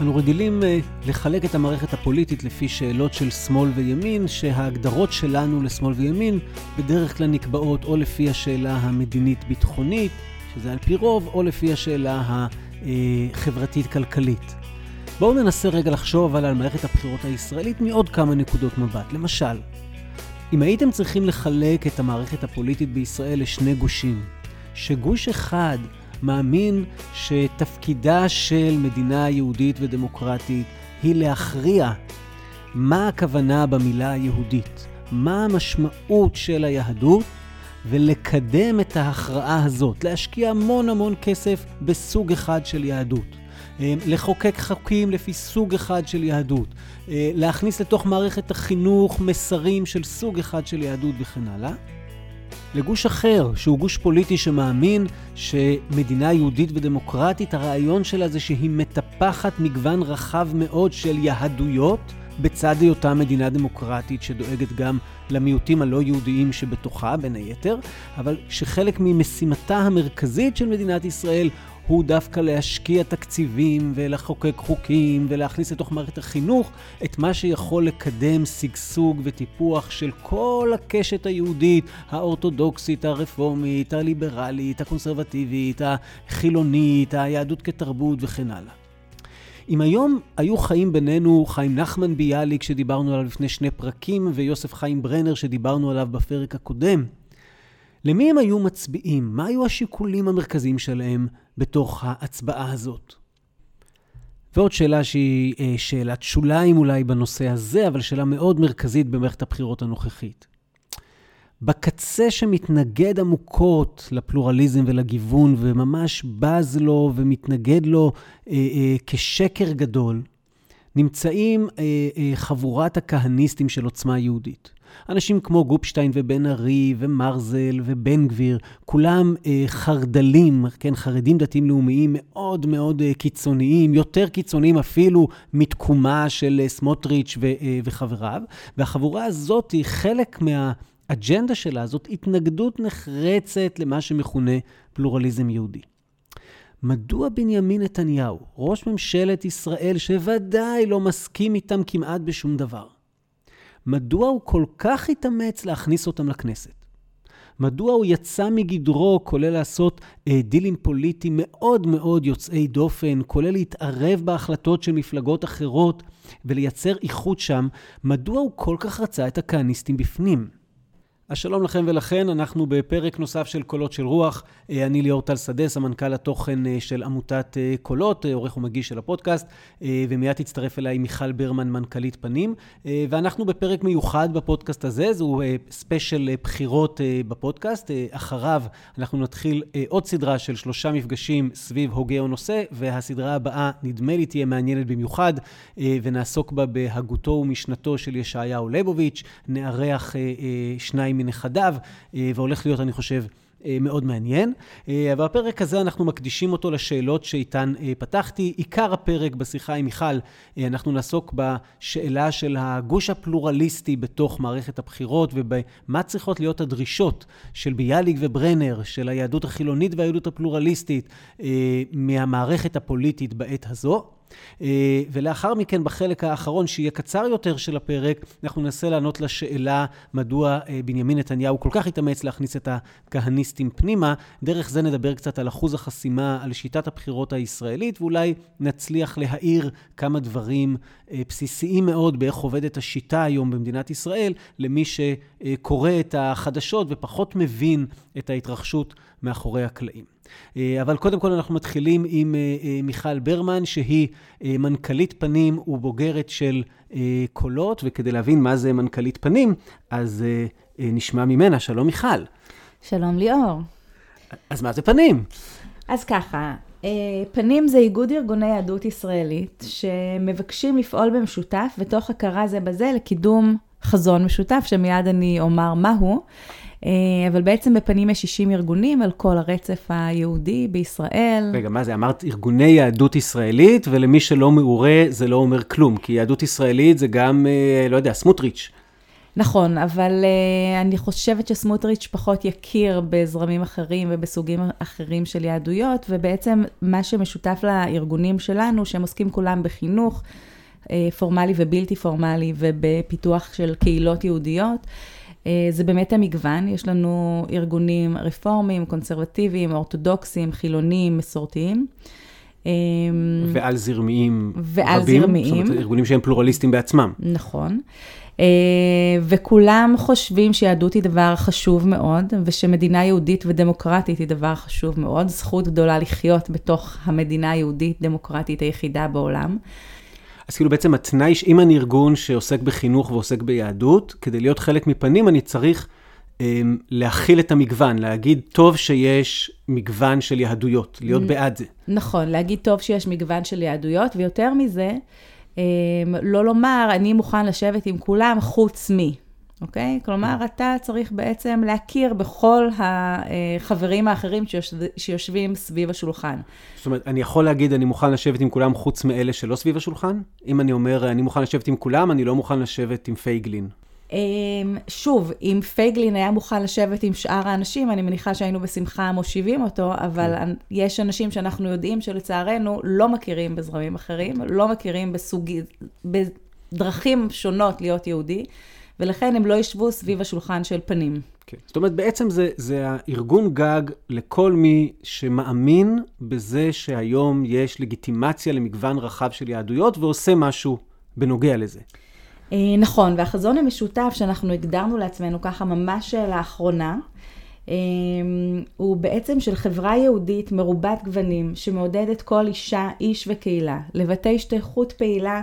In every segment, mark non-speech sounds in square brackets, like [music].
אנו רגילים אה, לחלק את המערכת הפוליטית לפי שאלות של שמאל וימין, שההגדרות שלנו לשמאל וימין בדרך כלל נקבעות או לפי השאלה המדינית-ביטחונית, שזה על פי רוב, או לפי השאלה החברתית-כלכלית. בואו ננסה רגע לחשוב אבל על מערכת הבחירות הישראלית מעוד כמה נקודות מבט. למשל, אם הייתם צריכים לחלק את המערכת הפוליטית בישראל לשני גושים, שגוש אחד מאמין שתפקידה של מדינה יהודית ודמוקרטית היא להכריע מה הכוונה במילה היהודית, מה המשמעות של היהדות, ולקדם את ההכרעה הזאת, להשקיע המון המון כסף בסוג אחד של יהדות. אה, לחוקק חוקים לפי סוג אחד של יהדות, אה, להכניס לתוך מערכת החינוך מסרים של סוג אחד של יהדות וכן הלאה. לגוש אחר, שהוא גוש פוליטי שמאמין שמדינה יהודית ודמוקרטית, הרעיון שלה זה שהיא מטפחת מגוון רחב מאוד של יהדויות, בצד היותה מדינה דמוקרטית שדואגת גם למיעוטים הלא יהודיים שבתוכה, בין היתר, אבל שחלק ממשימתה המרכזית של מדינת ישראל הוא דווקא להשקיע תקציבים ולחוקק חוקים ולהכניס לתוך מערכת החינוך את מה שיכול לקדם שגשוג וטיפוח של כל הקשת היהודית, האורתודוקסית, הרפורמית, הליברלית, הקונסרבטיבית, החילונית, היהדות כתרבות וכן הלאה. אם היום היו חיים בינינו חיים נחמן ביאליק שדיברנו עליו לפני שני פרקים ויוסף חיים ברנר שדיברנו עליו בפרק הקודם, למי הם היו מצביעים? מה היו השיקולים המרכזיים שלהם בתוך ההצבעה הזאת? ועוד שאלה שהיא אה, שאלת שוליים אולי בנושא הזה, אבל שאלה מאוד מרכזית במערכת הבחירות הנוכחית. בקצה שמתנגד עמוקות לפלורליזם ולגיוון, וממש בז לו ומתנגד לו אה, אה, כשקר גדול, נמצאים אה, אה, חבורת הכהניסטים של עוצמה יהודית. אנשים כמו גופשטיין ובן ארי ומרזל ובן גביר, כולם אה, חרדלים, כן, חרדים דתיים לאומיים מאוד מאוד אה, קיצוניים, יותר קיצוניים אפילו מתקומה של אה, סמוטריץ' ו, אה, וחבריו. והחבורה הזאת היא חלק מהאג'נדה שלה, זאת התנגדות נחרצת למה שמכונה פלורליזם יהודי. מדוע בנימין נתניהו, ראש ממשלת ישראל, שוודאי לא מסכים איתם כמעט בשום דבר, מדוע הוא כל כך התאמץ להכניס אותם לכנסת? מדוע הוא יצא מגדרו, כולל לעשות אה, דילים פוליטיים מאוד מאוד יוצאי דופן, כולל להתערב בהחלטות של מפלגות אחרות ולייצר איחוד שם? מדוע הוא כל כך רצה את הכהניסטים בפנים? אז שלום לכם ולכן, אנחנו בפרק נוסף של קולות של רוח. אה, אני ליאור טל שדה, סמנכ"ל התוכן אה, של עמותת אה, קולות, עורך ומגיש של הפודקאסט, ומיד תצטרף אליי מיכל ברמן, מנכ"לית פנים. ואנחנו בפרק מיוחד בפודקאסט הזה, זהו ספיישל בחירות בפודקאסט. אחריו אנחנו נתחיל עוד סדרה של שלושה מפגשים סביב הוגה או נושא, והסדרה הבאה, נדמה לי, תהיה מעניינת במיוחד, ונעסוק בה בהגותו ומשנתו של ישעיהו ליבוביץ'. נארח שניים מנכדיו, אה, והולך להיות, אני חושב, אה, מאוד מעניין. אה, אבל בפרק הזה אנחנו מקדישים אותו לשאלות שאיתן פתחתי. עיקר הפרק בשיחה עם מיכל, אנחנו נעסוק בשאלה של הגוש הפלורליסטי בתוך מערכת הבחירות ובמה צריכות להיות הדרישות של ביאליק וברנר, של היהדות החילונית והיהדות הפלורליסטית מהמערכת הפוליטית בעת הזו. אה, ולאחר מכן, בחלק האחרון, שיהיה קצר יותר של הפרק, אנחנו ננסה לענות לשאלה מדוע אה, בנימין נתניהו כל כך התאמץ להכניס את הכהניסטים פנימה. דרך זה נדבר קצת על אחוז החסימה, על שיטת הבחירות הישראלית, ואולי נצליח להאיר כמה דברים אה, בסיסיים מאוד באיך עובדת השיטה היום במדינת ישראל, למי שקורא את החדשות ופחות מבין את ההתרחשות מאחורי הקלעים. אה, אבל קודם כל אנחנו מתחילים עם אה, אה, מיכל ברמן, שהיא מנכ"לית פנים ובוגרת של קולות, וכדי להבין מה זה מנכ"לית פנים, אז נשמע ממנה. שלום מיכל. שלום ליאור. אז מה זה פנים? אז ככה, פנים זה איגוד ארגוני יהדות ישראלית, שמבקשים לפעול במשותף, ותוך הכרה זה בזה, לקידום חזון משותף, שמיד אני אומר מהו. אה, אבל בעצם בפנים יש 60 ארגונים על כל הרצף היהודי בישראל. רגע, מה זה? אמרת ארגוני יהדות ישראלית, ולמי שלא מעורה זה לא אומר כלום, כי יהדות ישראלית זה גם, אה, לא יודע, סמוטריץ'. נכון, אבל uh, אני חושבת שסמוטריץ' פחות יכיר בזרמים אחרים ובסוגים אחרים של יהדויות, ובעצם מה שמשותף לארגונים שלנו, שהם עוסקים כולם בחינוך uh, פורמלי ובלתי פורמלי ובפיתוח של קהילות יהודיות, זה באמת המגוון. יש לנו ארגונים רפורמיים, קונסרבטיביים, אורתודוקסיים, חילוניים, מסורתיים. ועל זרמיים ועל רבים, זרמיים. זאת אומרת, ארגונים שהם פלורליסטים בעצמם. נכון. אה, וכולם חושבים שיהדות היא דבר חשוב מאוד, ושמדינה יהודית ודמוקרטית היא דבר חשוב מאוד. זכות גדולה לחיות בתוך המדינה היהודית-דמוקרטית היחידה בעולם. אז כאילו בעצם התנאי, אם אני ארגון שעוסק בחינוך ועוסק ביהדות, כדי להיות חלק מפנים אני צריך um, להכיל את המגוון, להגיד טוב שיש מגוון של יהדויות, להיות בעד זה. נכון, להגיד טוב שיש מגוון של יהדויות, ויותר מזה, um, לא לומר, אני מוכן לשבת עם כולם חוץ מי. אוקיי? כלומר, אתה צריך בעצם להכיר בכל החברים האחרים שיושב, שיושבים סביב השולחן. זאת אומרת, אני יכול להגיד, אני מוכן לשבת עם כולם חוץ מאלה שלא סביב השולחן? אם אני אומר, אני מוכן לשבת עם כולם, אני לא מוכן לשבת עם פייגלין. שוב, אם פייגלין היה מוכן לשבת עם שאר האנשים, אני מניחה שהיינו בשמחה מושיבים אותו, אבל כן. יש אנשים שאנחנו יודעים שלצערנו לא מכירים בזרמים אחרים, לא מכירים בסוג... בדרכים שונות להיות יהודי. ולכן הם לא ישבו סביב השולחן של פנים. כן. זאת אומרת, בעצם זה, זה הארגון גג לכל מי שמאמין בזה שהיום יש לגיטימציה למגוון רחב של יהדויות ועושה משהו בנוגע לזה. אה, נכון, והחזון המשותף שאנחנו הגדרנו לעצמנו ככה ממש לאחרונה, אה, הוא בעצם של חברה יהודית מרובת גוונים, שמעודדת כל אישה, איש וקהילה, לבטא השתייכות פעילה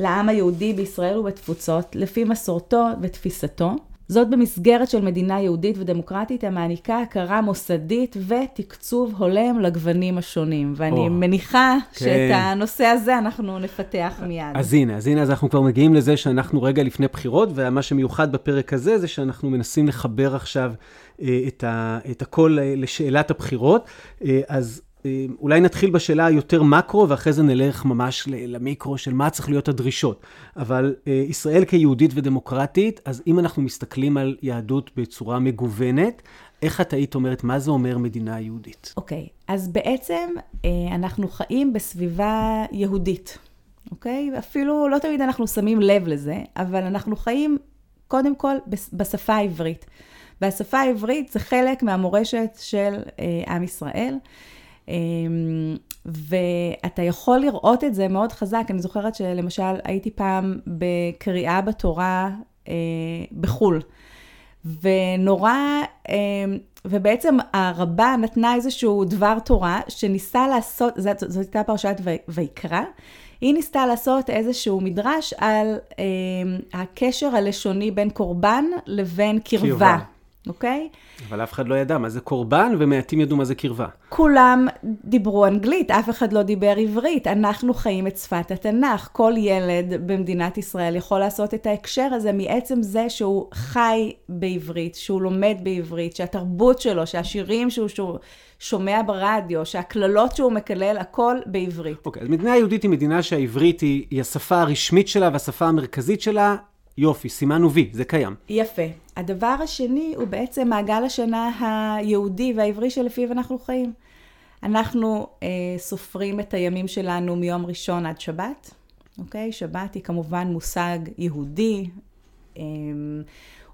לעם היהודי בישראל ובתפוצות, לפי מסורתו ותפיסתו. זאת במסגרת של מדינה יהודית ודמוקרטית המעניקה הכרה מוסדית ותקצוב הולם לגוונים השונים. ואני oh, מניחה כן. שאת הנושא הזה אנחנו נפתח מיד. אז הנה, אז הנה, אז אנחנו כבר מגיעים לזה שאנחנו רגע לפני בחירות, ומה שמיוחד בפרק הזה זה שאנחנו מנסים לחבר עכשיו אה, את, ה, את הכל אה, לשאלת הבחירות. אה, אז אולי נתחיל בשאלה היותר מקרו, ואחרי זה נלך ממש למיקרו של מה צריך להיות הדרישות. אבל אה, ישראל כיהודית ודמוקרטית, אז אם אנחנו מסתכלים על יהדות בצורה מגוונת, איך את היית אומרת, מה זה אומר מדינה יהודית? אוקיי, okay, אז בעצם אה, אנחנו חיים בסביבה יהודית, אוקיי? Okay? אפילו לא תמיד אנחנו שמים לב לזה, אבל אנחנו חיים קודם כל בשפה העברית. והשפה העברית זה חלק מהמורשת של עם ישראל. אמ, ואתה יכול לראות את זה מאוד חזק. אני זוכרת שלמשל הייתי פעם בקריאה בתורה אה, בחו"ל, ונורא, אה, ובעצם הרבה נתנה איזשהו דבר תורה שניסה לעשות, זאת, זאת הייתה פרשת ויקרא, היא ניסתה לעשות איזשהו מדרש על אה, הקשר הלשוני בין קורבן לבין קרבה. קרבה. אוקיי? אבל אף אחד לא ידע מה זה קורבן, ומעטים ידעו מה זה קרבה. כולם דיברו אנגלית, אף אחד לא דיבר עברית. אנחנו חיים את שפת התנ"ך. כל ילד במדינת ישראל יכול לעשות את ההקשר הזה מעצם זה שהוא חי בעברית, שהוא לומד בעברית, שהתרבות שלו, שהשירים שהוא, שהוא שומע ברדיו, שהקללות שהוא מקלל, הכל בעברית. אוקיי, אז מדינה יהודית היא מדינה שהעברית היא, היא השפה הרשמית שלה והשפה המרכזית שלה. יופי, סימנו וי, זה קיים. יפה. הדבר השני הוא בעצם מעגל השנה היהודי והעברי שלפיו אנחנו חיים. אנחנו אה, סופרים את הימים שלנו מיום ראשון עד שבת, אוקיי? שבת היא כמובן מושג יהודי, אה,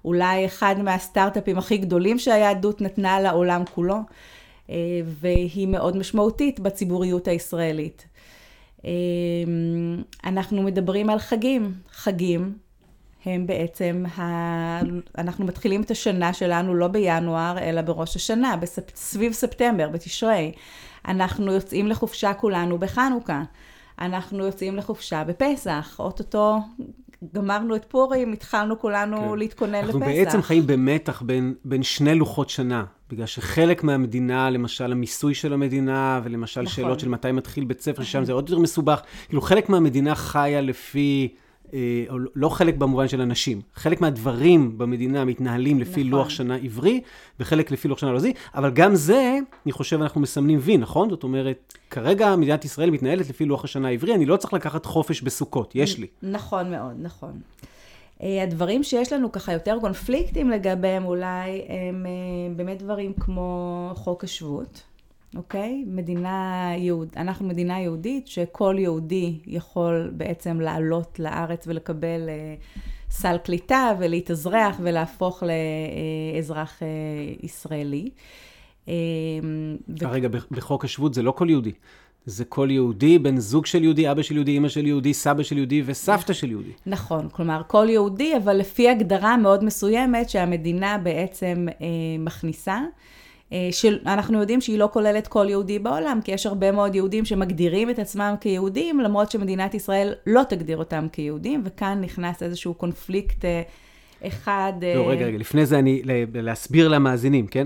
אולי אחד מהסטארט-אפים הכי גדולים שהיהדות נתנה לעולם כולו, אה, והיא מאוד משמעותית בציבוריות הישראלית. אה, אנחנו מדברים על חגים, חגים הם בעצם, ה... אנחנו מתחילים את השנה שלנו לא בינואר, אלא בראש השנה, בספ... סביב ספטמבר, בתשרי. אנחנו יוצאים לחופשה כולנו בחנוכה. אנחנו יוצאים לחופשה בפסח. אוטוטו גמרנו את פורים, התחלנו כולנו כן. להתכונן אנחנו לפסח. אנחנו בעצם חיים במתח בין, בין שני לוחות שנה. בגלל שחלק מהמדינה, למשל המיסוי של המדינה, ולמשל נכון. שאלות של מתי מתחיל בית ספר, שם זה עוד יותר מסובך. כאילו, חלק מהמדינה חיה לפי, או לא חלק במובן של אנשים, חלק מהדברים במדינה מתנהלים לפי נכון. לוח שנה עברי, וחלק לפי לוח שנה לועזי, אבל גם זה, אני חושב, אנחנו מסמנים וי, נכון? זאת אומרת, כרגע מדינת ישראל מתנהלת לפי לוח השנה העברי, אני לא צריך לקחת חופש בסוכות, יש לי. נכון מאוד, נכון. אה, הדברים שיש לנו ככה יותר קונפליקטים לגביהם אולי, הם אה, באמת דברים כמו חוק השבות, אוקיי? מדינה יהוד... אנחנו מדינה יהודית שכל יהודי יכול בעצם לעלות לארץ ולקבל אה, סל קליטה ולהתאזרח ולהפוך לאזרח אה, ישראלי. אה, ו- רגע, בחוק השבות זה לא כל יהודי. זה כל יהודי, בן זוג של יהודי, אבא של יהודי, אמא של יהודי, סבא של יהודי וסבתא של יהודי. נכון, כלומר, כל יהודי, אבל לפי הגדרה מאוד מסוימת שהמדינה בעצם אה, מכניסה. אה, שאנחנו יודעים שהיא לא כוללת כל יהודי בעולם, כי יש הרבה מאוד יהודים שמגדירים את עצמם כיהודים, למרות שמדינת ישראל לא תגדיר אותם כיהודים, וכאן נכנס איזשהו קונפליקט אה, אחד... אה, לא, רגע, רגע, לפני זה אני, להסביר למאזינים, כן?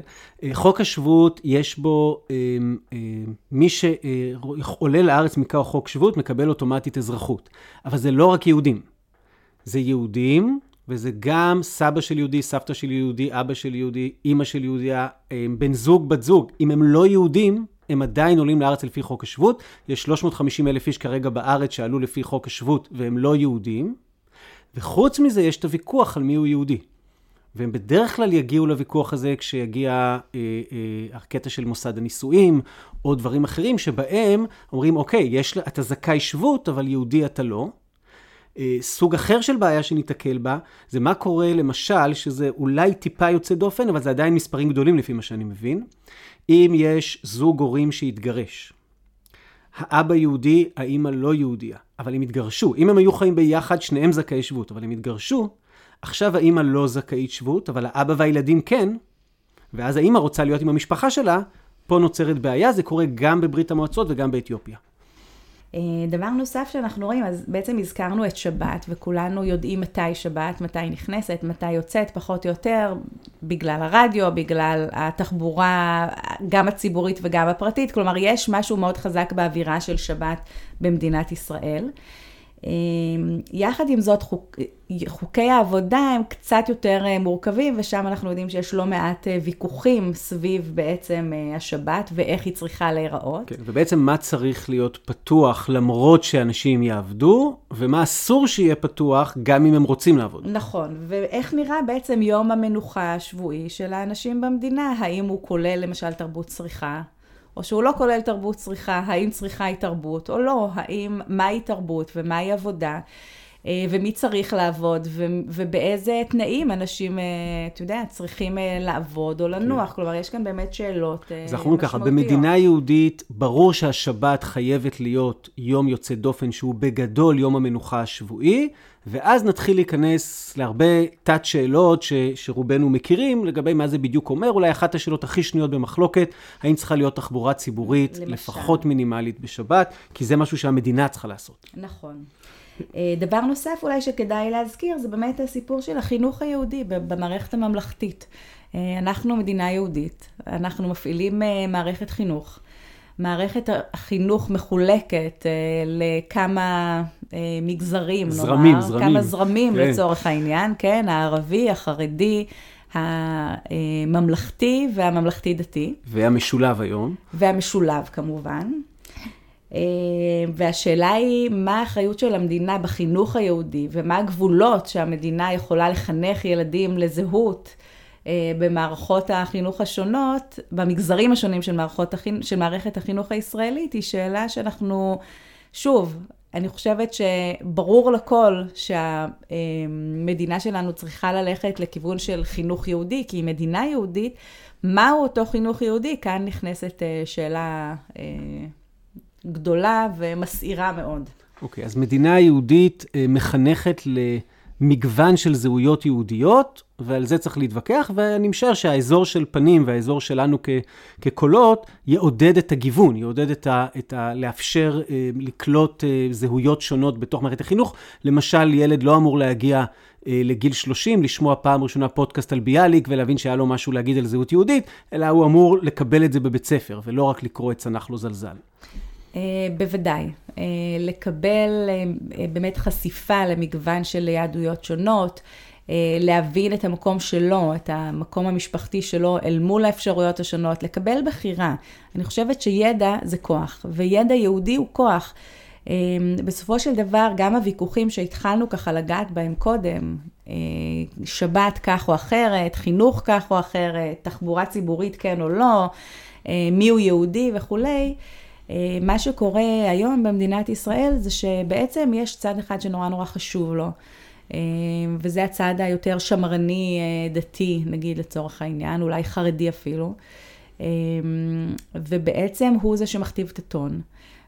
חוק השבות, יש בו, מי שעולה לארץ מכוח חוק שבות, מקבל אוטומטית אזרחות. אבל זה לא רק יהודים. זה יהודים, וזה גם סבא של יהודי, סבתא של יהודי, אבא של יהודי, אימא של יהודיה, אה, בן זוג, בת זוג. אם הם לא יהודים, הם עדיין עולים לארץ לפי חוק השבות. יש 350 אלף איש כרגע בארץ שעלו לפי חוק השבות, והם לא יהודים. וחוץ מזה, יש את הוויכוח על מיהו יהודי. והם בדרך כלל יגיעו לוויכוח הזה כשיגיע אה, אה, הקטע של מוסד הנישואים, או דברים אחרים שבהם אומרים, אוקיי, יש, אתה זכאי שבות, אבל יהודי אתה לא. אה, סוג אחר של בעיה שניתקל בה, זה מה קורה למשל, שזה אולי טיפה יוצא דופן, אבל זה עדיין מספרים גדולים לפי מה שאני מבין, אם יש זוג הורים שהתגרש. האבא יהודי, האימא לא יהודייה, אבל הם התגרשו. אם הם היו חיים ביחד, שניהם זכאי שבות, אבל הם התגרשו, עכשיו האימא לא זכאית שבות, אבל האבא והילדים כן, ואז האימא רוצה להיות עם המשפחה שלה, פה נוצרת בעיה, זה קורה גם בברית המועצות וגם באתיופיה. אה, דבר נוסף שאנחנו רואים, אז בעצם הזכרנו את שבת, וכולנו יודעים מתי שבת, מתי נכנסת, מתי יוצאת, פחות או יותר, בגלל הרדיו, בגלל התחבורה, גם הציבורית וגם הפרטית. כלומר, יש משהו מאוד חזק באווירה של שבת במדינת ישראל. יחד עם זאת, חוק, חוקי העבודה הם קצת יותר מורכבים, ושם אנחנו יודעים שיש לא מעט ויכוחים סביב בעצם השבת ואיך היא צריכה להיראות. כן, ובעצם מה צריך להיות פתוח למרות שאנשים יעבדו, ומה אסור שיהיה פתוח גם אם הם רוצים לעבוד. נכון, ואיך נראה בעצם יום המנוחה השבועי של האנשים במדינה? האם הוא כולל למשל תרבות צריכה? או שהוא לא כולל תרבות צריכה, האם צריכה היא תרבות או לא, האם, מהי תרבות ומהי עבודה, ומי צריך לעבוד, ו- ובאיזה תנאים אנשים, אתה יודע, צריכים לעבוד או לנוח. כן. כלומר, יש כאן באמת שאלות משמעותיות. אז אנחנו אומרים ככה, במדינה יהודית, ברור שהשבת חייבת להיות יום יוצא דופן, שהוא בגדול יום המנוחה השבועי, ואז נתחיל להיכנס להרבה תת שאלות ש, שרובנו מכירים לגבי מה זה בדיוק אומר. אולי אחת השאלות הכי שנויות במחלוקת, האם צריכה להיות תחבורה ציבורית למשל. לפחות מינימלית בשבת, כי זה משהו שהמדינה צריכה לעשות. נכון. דבר נוסף אולי שכדאי להזכיר, זה באמת הסיפור של החינוך היהודי במערכת הממלכתית. אנחנו מדינה יהודית, אנחנו מפעילים מערכת חינוך. מערכת החינוך מחולקת אה, לכמה אה, מגזרים, זרמים, נאמר, זרמים. כמה זרמים כן. לצורך העניין, כן, הערבי, החרדי, הממלכתי והממלכתי-דתי. והמשולב היום. והמשולב כמובן. והשאלה היא, מה האחריות של המדינה בחינוך היהודי, ומה הגבולות שהמדינה יכולה לחנך ילדים לזהות. במערכות החינוך השונות, במגזרים השונים של, מערכות. של מערכת החינוך הישראלית, היא שאלה שאנחנו, שוב, אני חושבת שברור לכל שהמדינה שלנו צריכה ללכת לכיוון של חינוך יהודי, כי היא מדינה יהודית, מהו אותו חינוך יהודי? כאן נכנסת שאלה גדולה ומסעירה מאוד. אוקיי, okay, אז מדינה יהודית מחנכת ל... מגוון של זהויות יהודיות, ועל זה צריך להתווכח, ואני משער שהאזור של פנים והאזור שלנו כ, כקולות יעודד את הגיוון, יעודד את ה... את ה לאפשר אה, לקלוט אה, זהויות שונות בתוך מערכת החינוך. למשל, ילד לא אמור להגיע אה, לגיל 30, לשמוע פעם ראשונה פודקאסט על ביאליק ולהבין שהיה לו משהו להגיד על זהות יהודית, אלא הוא אמור לקבל את זה בבית ספר, ולא רק לקרוא את צנח לו זלזל. Uh, בוודאי. Uh, לקבל uh, באמת חשיפה למגוון של יהדויות שונות, להבין את המקום שלו, את המקום המשפחתי שלו אל מול האפשרויות השונות, לקבל בחירה. אני חושבת שידע זה כוח, וידע יהודי הוא כוח. בסופו של דבר, גם הוויכוחים שהתחלנו ככה לגעת בהם קודם, שבת כך או אחרת, חינוך כך או אחרת, תחבורה ציבורית כן או לא, מיהו יהודי וכולי, אה, מה שקורה היום במדינת ישראל זה שבעצם יש צד אחד שנורא נורא חשוב לו, אה, וזה הצד היותר שמרני אה, דתי, נגיד לצורך העניין, אולי חרדי אפילו, ובעצם הוא זה שמכתיב את הטון.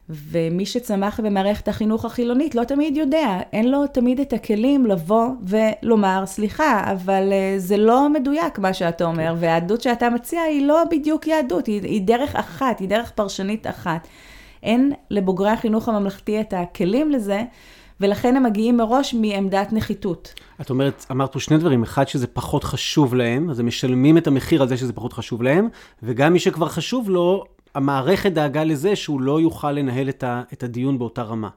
ומי שצמח במערכת החינוך החילונית לא תמיד יודע, אין לו תמיד את הכלים לבוא ולומר, סליחה, אבל זה לא מדויק מה שאתה אומר, והיהדות שאתה מציע היא לא בדיוק יהדות, היא, היא דרך אחת, היא דרך פרשנית אחת. אין לבוגרי החינוך הממלכתי את הכלים לזה, ולכן הם מגיעים מראש מעמדת נחיתות. את אומרת, אמרת פה שני דברים, אחד שזה פחות חשוב להם, אז הם משלמים את המחיר על זה שזה פחות חשוב להם, וגם מי שכבר חשוב לו, המערכת דאגה לזה שהוא לא יוכל לנהל את, ה, את הדיון באותה רמה.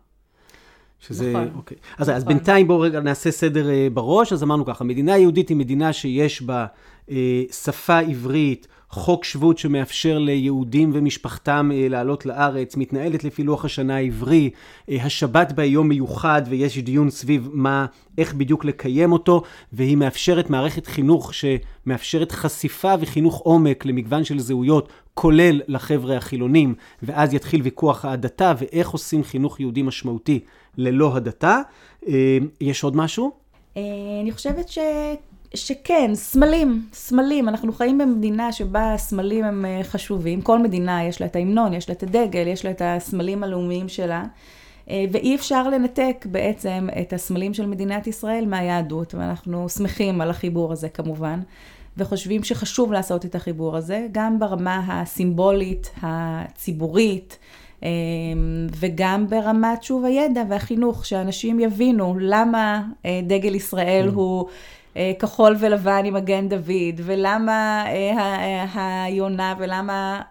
שזה, נכון. אוקיי. אז, נכון. אז בינתיים בואו רגע נעשה סדר uh, בראש. אז אמרנו ככה, מדינה יהודית היא מדינה שיש בה uh, שפה עברית, חוק שבות שמאפשר ליהודים ומשפחתם uh, לעלות לארץ, מתנהלת לפי לוח השנה העברי, uh, השבת בה יום מיוחד ויש דיון סביב מה, איך בדיוק לקיים אותו, והיא מאפשרת מערכת חינוך שמאפשרת חשיפה וחינוך עומק למגוון של זהויות, כולל לחבר'ה החילונים, ואז יתחיל ויכוח ההדתה ואיך עושים חינוך יהודי משמעותי ללא הדתה. אה, יש עוד משהו? אה, אני חושבת ש... שכן, סמלים, סמלים. אנחנו חיים במדינה שבה הסמלים הם אה, חשובים. כל מדינה יש לה את ההמנון, יש לה את הדגל, יש לה את הסמלים הלאומיים שלה. ואי אפשר לנתק בעצם את הסמלים של מדינת ישראל מהיהדות, ואנחנו שמחים על החיבור הזה כמובן, וחושבים שחשוב לעשות את החיבור הזה, גם ברמה הסימבולית, הציבורית, אמ, וגם ברמת, שוב, הידע והחינוך, שאנשים יבינו למה אה, דגל ישראל mm. הוא אה, כחול ולבן עם מגן דוד, ולמה אה, היונה, ולמה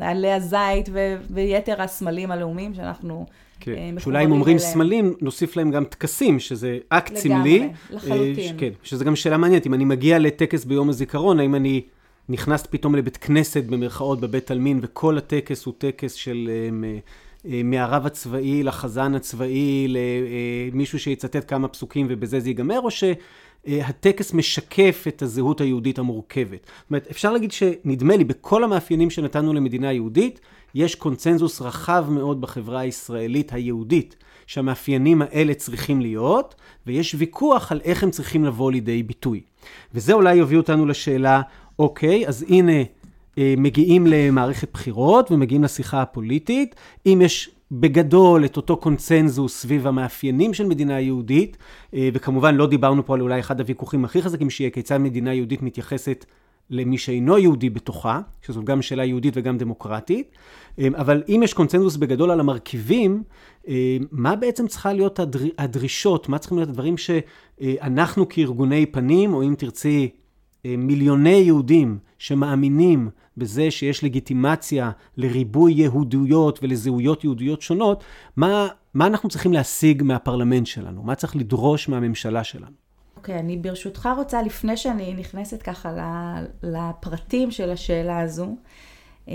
עלי הזית, ויתר הסמלים הלאומיים שאנחנו... כן. שאולי אם אומרים אליהם. סמלים, נוסיף להם גם טקסים, שזה אקט סמלי. לגמרי, לחלוטין. כן, שזה גם שאלה מעניינת. אם אני מגיע לטקס ביום הזיכרון, האם אני נכנס פתאום לבית כנסת במרכאות בבית עלמין, וכל הטקס הוא טקס של אה, אה, מהרב הצבאי לחזן הצבאי, למישהו שיצטט כמה פסוקים ובזה זה ייגמר, או שהטקס משקף את הזהות היהודית המורכבת. זאת אומרת, אפשר להגיד שנדמה לי, בכל המאפיינים שנתנו למדינה יהודית, יש קונצנזוס רחב מאוד בחברה הישראלית היהודית, שהמאפיינים האלה צריכים להיות, ויש ויכוח על איך הם צריכים לבוא לידי ביטוי. וזה אולי יביא אותנו לשאלה, אוקיי, אז הנה, אה, מגיעים למערכת בחירות ומגיעים לשיחה הפוליטית. אם יש בגדול את אותו קונצנזוס סביב המאפיינים של מדינה יהודית, אה, וכמובן לא דיברנו פה על אולי אחד הוויכוחים הכי חזקים שיהיה, כיצד מדינה יהודית מתייחסת למי שאינו יהודי בתוכה, שזו גם שאלה יהודית וגם דמוקרטית, אה, אבל אם יש קונצנזוס בגדול על המרכיבים, מה בעצם צריכה להיות הדרישות, מה צריכים להיות הדברים שאנחנו כארגוני פנים, או אם תרצי מיליוני יהודים שמאמינים בזה שיש לגיטימציה לריבוי יהודויות ולזהויות יהודיות שונות, מה, מה אנחנו צריכים להשיג מהפרלמנט שלנו? מה צריך לדרוש מהממשלה שלנו? אוקיי, okay, אני ברשותך רוצה, לפני שאני נכנסת ככה לפרטים של השאלה הזו, אה,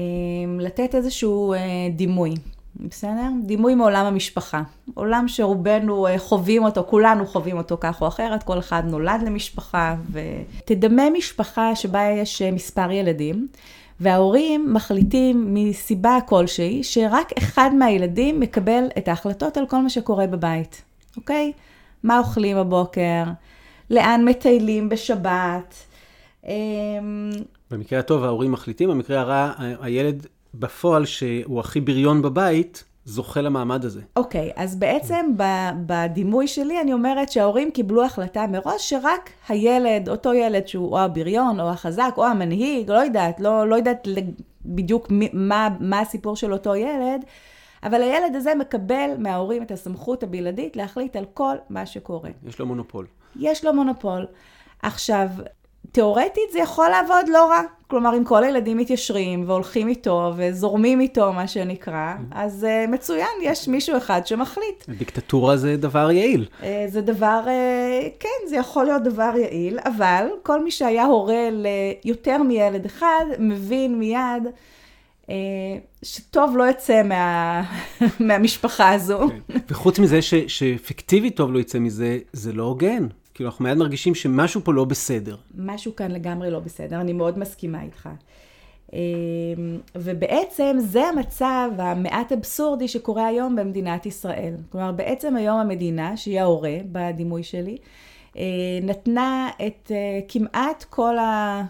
לתת איזשהו אה, דימוי. בסדר? דימוי מעולם המשפחה. עולם שרובנו אה, חווים אותו, כולנו חווים אותו כך או אחרת, כל אחד נולד למשפחה, ותדמה משפחה שבה יש אה, מספר ילדים, וההורים מחליטים מסיבה כלשהי, שרק אחד מהילדים מקבל את ההחלטות על כל מה שקורה בבית, אוקיי? מה אוכלים בבוקר, לאן מטיילים בשבת. אמ, במקרה הטוב ההורים מחליטים, במקרה הרע הילד בפועל שהוא הכי בריון בבית, זוכה למעמד הזה. אוקיי, אז בעצם בדימוי שלי אני אומרת שההורים קיבלו החלטה מראש שרק הילד, אותו ילד שהוא או הבריון או החזק או המנהיג, לא יודעת, לא, לא יודעת בדיוק מה, מה הסיפור של אותו ילד, אבל הילד הזה מקבל מההורים את הסמכות הבלעדית להחליט על כל מה שקורה. יש לו מונופול. יש לו מונופול. עכשיו, תיאורטית זה יכול לעבוד לא רע. כלומר, אם כל הילדים מתיישרים והולכים איתו וזורמים איתו, מה שנקרא, אז uh, מצוין, יש מישהו אחד שמחליט. דיקטטורה זה דבר יעיל. Uh, זה דבר, uh, כן, זה יכול להיות דבר יעיל, אבל כל מי שהיה הורה ליותר מילד אחד, מבין מיד uh, שטוב לא יצא מה... [laughs] מהמשפחה הזו. כן. וחוץ מזה ש, שפיקטיבית טוב לא יצא מזה, זה לא הוגן. כאילו, אנחנו מיד מרגישים שמשהו פה לא בסדר. משהו כאן לגמרי לא בסדר, אני מאוד מסכימה איתך. אמ, ובעצם זה המצב המעט אבסורדי שקורה היום במדינת ישראל. כלומר, בעצם היום המדינה, שהיא ההורה בדימוי שלי, אה, נתנה את אה, כמעט כל, ה...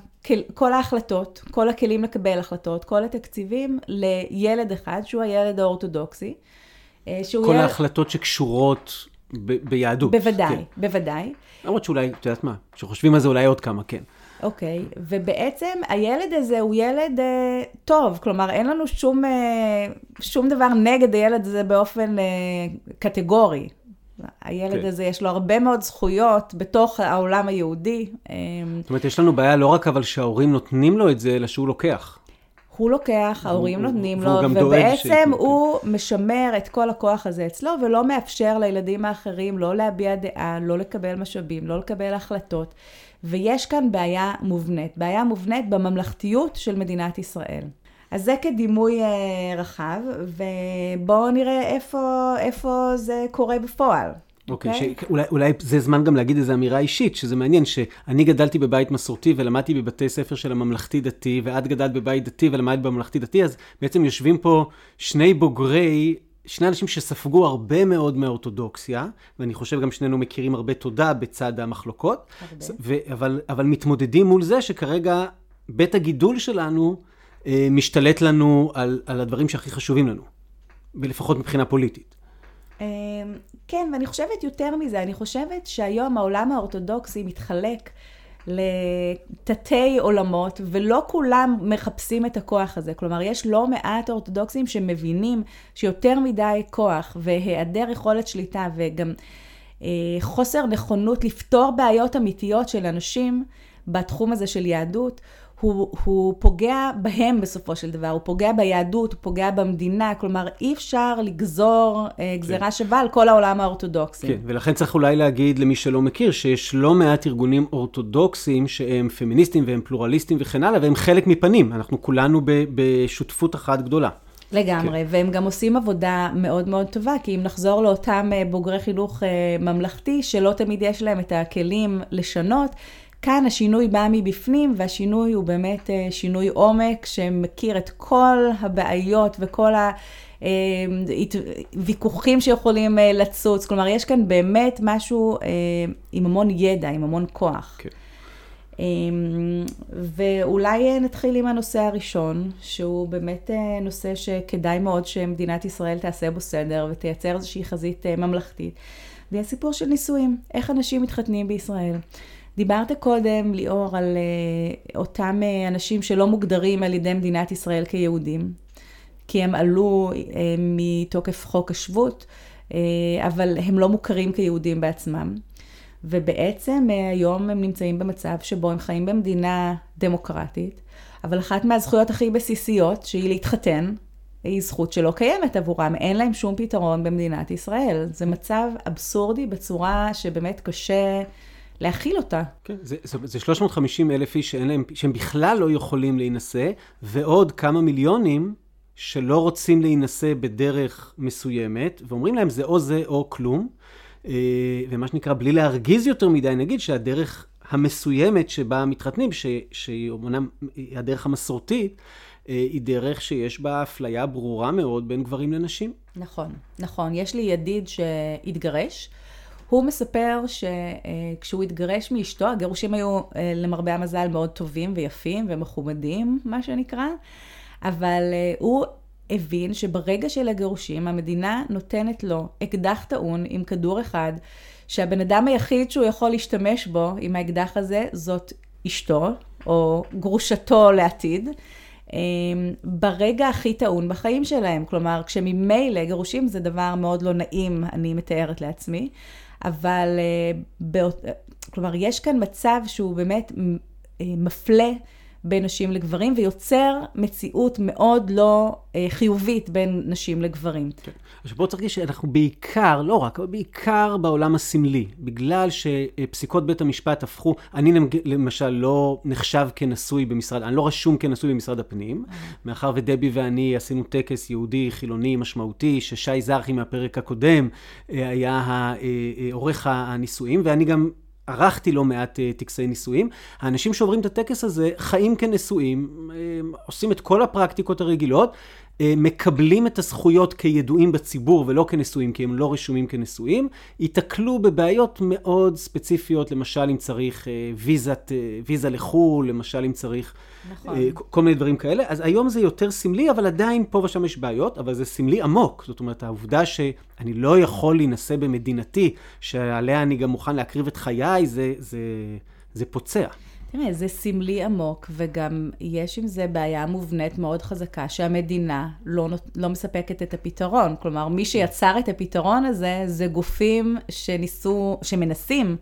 כל ההחלטות, כל הכלים לקבל החלטות, כל התקציבים לילד אחד, שהוא הילד האורתודוקסי. אה, כל ילד... ההחלטות שקשורות ב- ביהדות. בוודאי, כן. בוודאי. למרות שאולי, את יודעת מה, כשחושבים על זה אולי עוד כמה, כן. אוקיי, okay. ובעצם הילד הזה הוא ילד אה, טוב, כלומר אין לנו שום, אה, שום דבר נגד הילד הזה באופן אה, קטגורי. הילד okay. כן. הזה יש לו הרבה מאוד זכויות בתוך העולם היהודי. אה, זאת אומרת, יש לנו בעיה לא רק אבל שההורים נותנים לו את זה, אלא שהוא לוקח. הוא לוקח, ההורים נותנים לו, ובעצם הוא. משמר את כל הכוח הזה אצלו, ולא מאפשר לילדים האחרים לא להביע דעה, לא לקבל משאבים, לא לקבל החלטות. ויש כאן בעיה מובנית, בעיה מובנית בממלכתיות של מדינת ישראל. אז זה כדימוי אה, רחב, ובואו נראה איפה, איפה זה קורה בפועל. אוקיי, okay, okay. אולי, אולי זה זמן גם להגיד איזו אמירה אישית, שזה מעניין, שאני גדלתי בבית מסורתי ולמדתי בבתי ספר של הממלכתי-דתי, ואת גדלת בבית דתי ולמדת בממלכתי-דתי, אז בעצם יושבים פה שני בוגרי, שני אנשים שספגו הרבה מאוד מהאורתודוקסיה, ואני חושב גם שנינו מכירים הרבה תודה בצד המחלוקות, ו- אבל, אבל מתמודדים מול זה שכרגע בית הגידול שלנו אה, משתלט לנו על, על הדברים שהכי חשובים לנו, ולפחות מבחינה פוליטית. אמ, כן, ואני חושבת יותר מזה, אני חושבת שהיום העולם האורתודוקסי מתחלק לתתי עולמות, ולא כולם מחפשים את הכוח הזה. כלומר, יש לא מעט אורתודוקסים שמבינים שיותר מדי כוח והיעדר יכולת שליטה וגם אה, חוסר נכונות לפתור בעיות אמיתיות של אנשים בתחום הזה של יהדות, הוא, הוא פוגע בהם בסופו של דבר, הוא פוגע ביהדות, הוא פוגע במדינה, כלומר אי אפשר לגזור אה, גזירה כן. שווה על כל העולם האורתודוקסי. כן, ולכן צריך אולי להגיד למי שלא מכיר, שיש לא מעט ארגונים אורתודוקסיים שהם פמיניסטים והם פלורליסטים וכן הלאה, והם חלק מפנים, אנחנו כולנו ב, בשותפות אחת גדולה. לגמרי, כן. והם גם עושים עבודה מאוד מאוד טובה, כי אם נחזור לאותם אה, בוגרי חינוך אה, ממלכתי, שלא תמיד יש להם את הכלים לשנות, כאן השינוי בא מבפנים, והשינוי הוא באמת אה, שינוי עומק שמכיר את כל הבעיות וכל הוויכוחים אה, שיכולים אה, לצוץ. כלומר, יש כאן באמת משהו עם המון ידע, עם המון כוח. כן. ואולי נתחיל עם הנושא הראשון, שהוא באמת נושא שכדאי מאוד שמדינת ישראל תעשה בו סדר ותייצר איזושהי חזית ממלכתית. זה הסיפור של נישואים, איך אנשים מתחתנים בישראל. דיברת קודם, ליאור, על uh, אותם uh, אנשים שלא מוגדרים על ידי מדינת ישראל כיהודים, כי הם עלו uh, מתוקף חוק השבות, אבל הם לא מוכרים כיהודים בעצמם. ובעצם היום הם נמצאים במצב שבו הם חיים במדינה דמוקרטית, אבל אחת מהזכויות הכי בסיסיות, שהיא להתחתן, היא זכות שלא קיימת עבורם, אין להם שום פתרון במדינת ישראל. זה מצב אבסורדי בצורה שבאמת קשה להכיל אותה. כן, זה, זה, זה 350 אלף איש שאין להם, שהם בכלל לא יכולים להינשא, ועוד כמה מיליונים שלא רוצים להינשא בדרך מסוימת, ואומרים להם זה או זה או כלום. אה, ומה שנקרא, בלי להרגיז יותר מדי, נגיד שהדרך המסוימת שבה מתחתנים, ש, שהיא אומנם הדרך המסורתית, אה, היא דרך שיש בה אפליה ברורה מאוד בין גברים לנשים. נכון, נכון. יש לי ידיד שהתגרש. הוא מספר שכשהוא התגרש מאשתו, הגירושים היו אה, למרבה המזל מאוד טובים ויפים ומכובדים, מה שנקרא, אבל אה, הוא הבין שברגע של הגירושים, המדינה נותנת לו אקדח טעון עם כדור אחד, שהבן אדם היחיד שהוא יכול להשתמש בו עם האקדח הזה, זאת אשתו, או גרושתו לעתיד. אמ, ברגע הכי טעון בחיים שלהם. כלומר, כשממילא גירושים זה דבר מאוד לא נעים, אני מתארת לעצמי, אבל אה, באות... כלומר, יש כאן מצב שהוא באמת אה, מפלה. בין נשים לגברים, ויוצר מציאות מאוד לא אה, חיובית בין נשים לגברים. כן. עכשיו בואו צריך להגיד שאנחנו בעיקר, לא רק, אבל בעיקר בעולם הסמלי, בגלל שפסיקות בית המשפט הפכו, אני למשל לא נחשב כנשוי במשרד, אני לא רשום כנשוי במשרד הפנים, אה. מאחר ודבי ואני עשינו טקס יהודי חילוני משמעותי, ששי זרחי מהפרק הקודם אה, היה אה, אה, הנישואים, ואני גם... ערכתי לא מעט uh, טקסי נישואים. האנשים שעוברים את הטקס הזה חיים כנשואים, uh, עושים את כל הפרקטיקות הרגילות, אה, מקבלים את הזכויות כידועים בציבור ולא כנשואים, כי הם לא רשומים כנשואים, ייתקלו בבעיות מאוד ספציפיות, למשל אם צריך אה, ויזת, אה, ויזה לחו"ל, למשל אם צריך נכון. כל מיני דברים כאלה. אז היום זה יותר סמלי, אבל עדיין פה ושם יש בעיות, אבל זה סמלי עמוק. זאת אומרת, העובדה שאני לא יכול להינשא במדינתי, שעליה אני גם מוכן להקריב את חיי, זה, זה, זה פוצע. תראה, זה סמלי עמוק, וגם יש עם זה בעיה מובנית מאוד חזקה, שהמדינה לא, לא מספקת את הפתרון. כלומר, מי שיצר את הפתרון הזה, זה גופים שניסו, שמנסים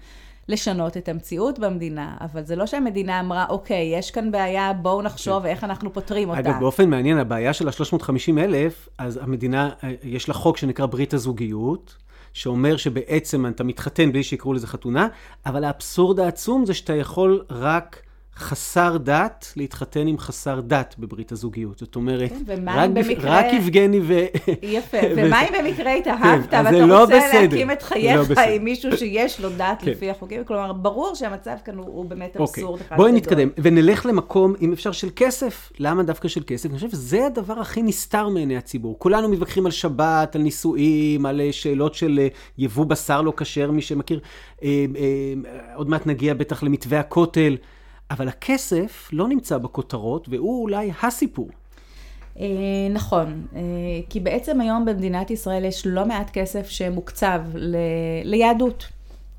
לשנות את המציאות במדינה, אבל זה לא שהמדינה אמרה, אוקיי, יש כאן בעיה, בואו נחשוב כן. איך אנחנו פותרים אותה. אגב, באופן מעניין, הבעיה של ה-350 אלף, אז המדינה, אה, יש לה חוק שנקרא ברית הזוגיות. שאומר שבעצם אתה מתחתן בלי שיקראו לזה חתונה, אבל האבסורד העצום זה שאתה יכול רק חסר דת להתחתן עם חסר דת בברית הזוגיות. זאת אומרת, כן, רק, במקרה... רק יבגני ו... יפה, [laughs] ומה אם במקרה התאהבת כן, ואתה לא רוצה בסדר. להקים את חייך לא עם מישהו שיש לו דת כן. לפי החוקים? כלומר, ברור שהמצב כאן הוא, הוא באמת אוקיי. אבסורד אחד בואי נתקדם, ונלך למקום, אם אפשר, של כסף. למה דווקא של כסף? אני חושב שזה הדבר הכי נסתר מעיני הציבור. כולנו מתווכחים על שבת, על נישואים, על אה, שאלות של אה, יבוא בשר לא כשר, מי שמכיר. אה, עוד מעט נגיע בטח למתווה הכותל. אבל הכסף לא נמצא בכותרות, והוא אולי הסיפור. אה, נכון, אה, כי בעצם היום במדינת ישראל יש לא מעט כסף שמוקצב ל... ליהדות,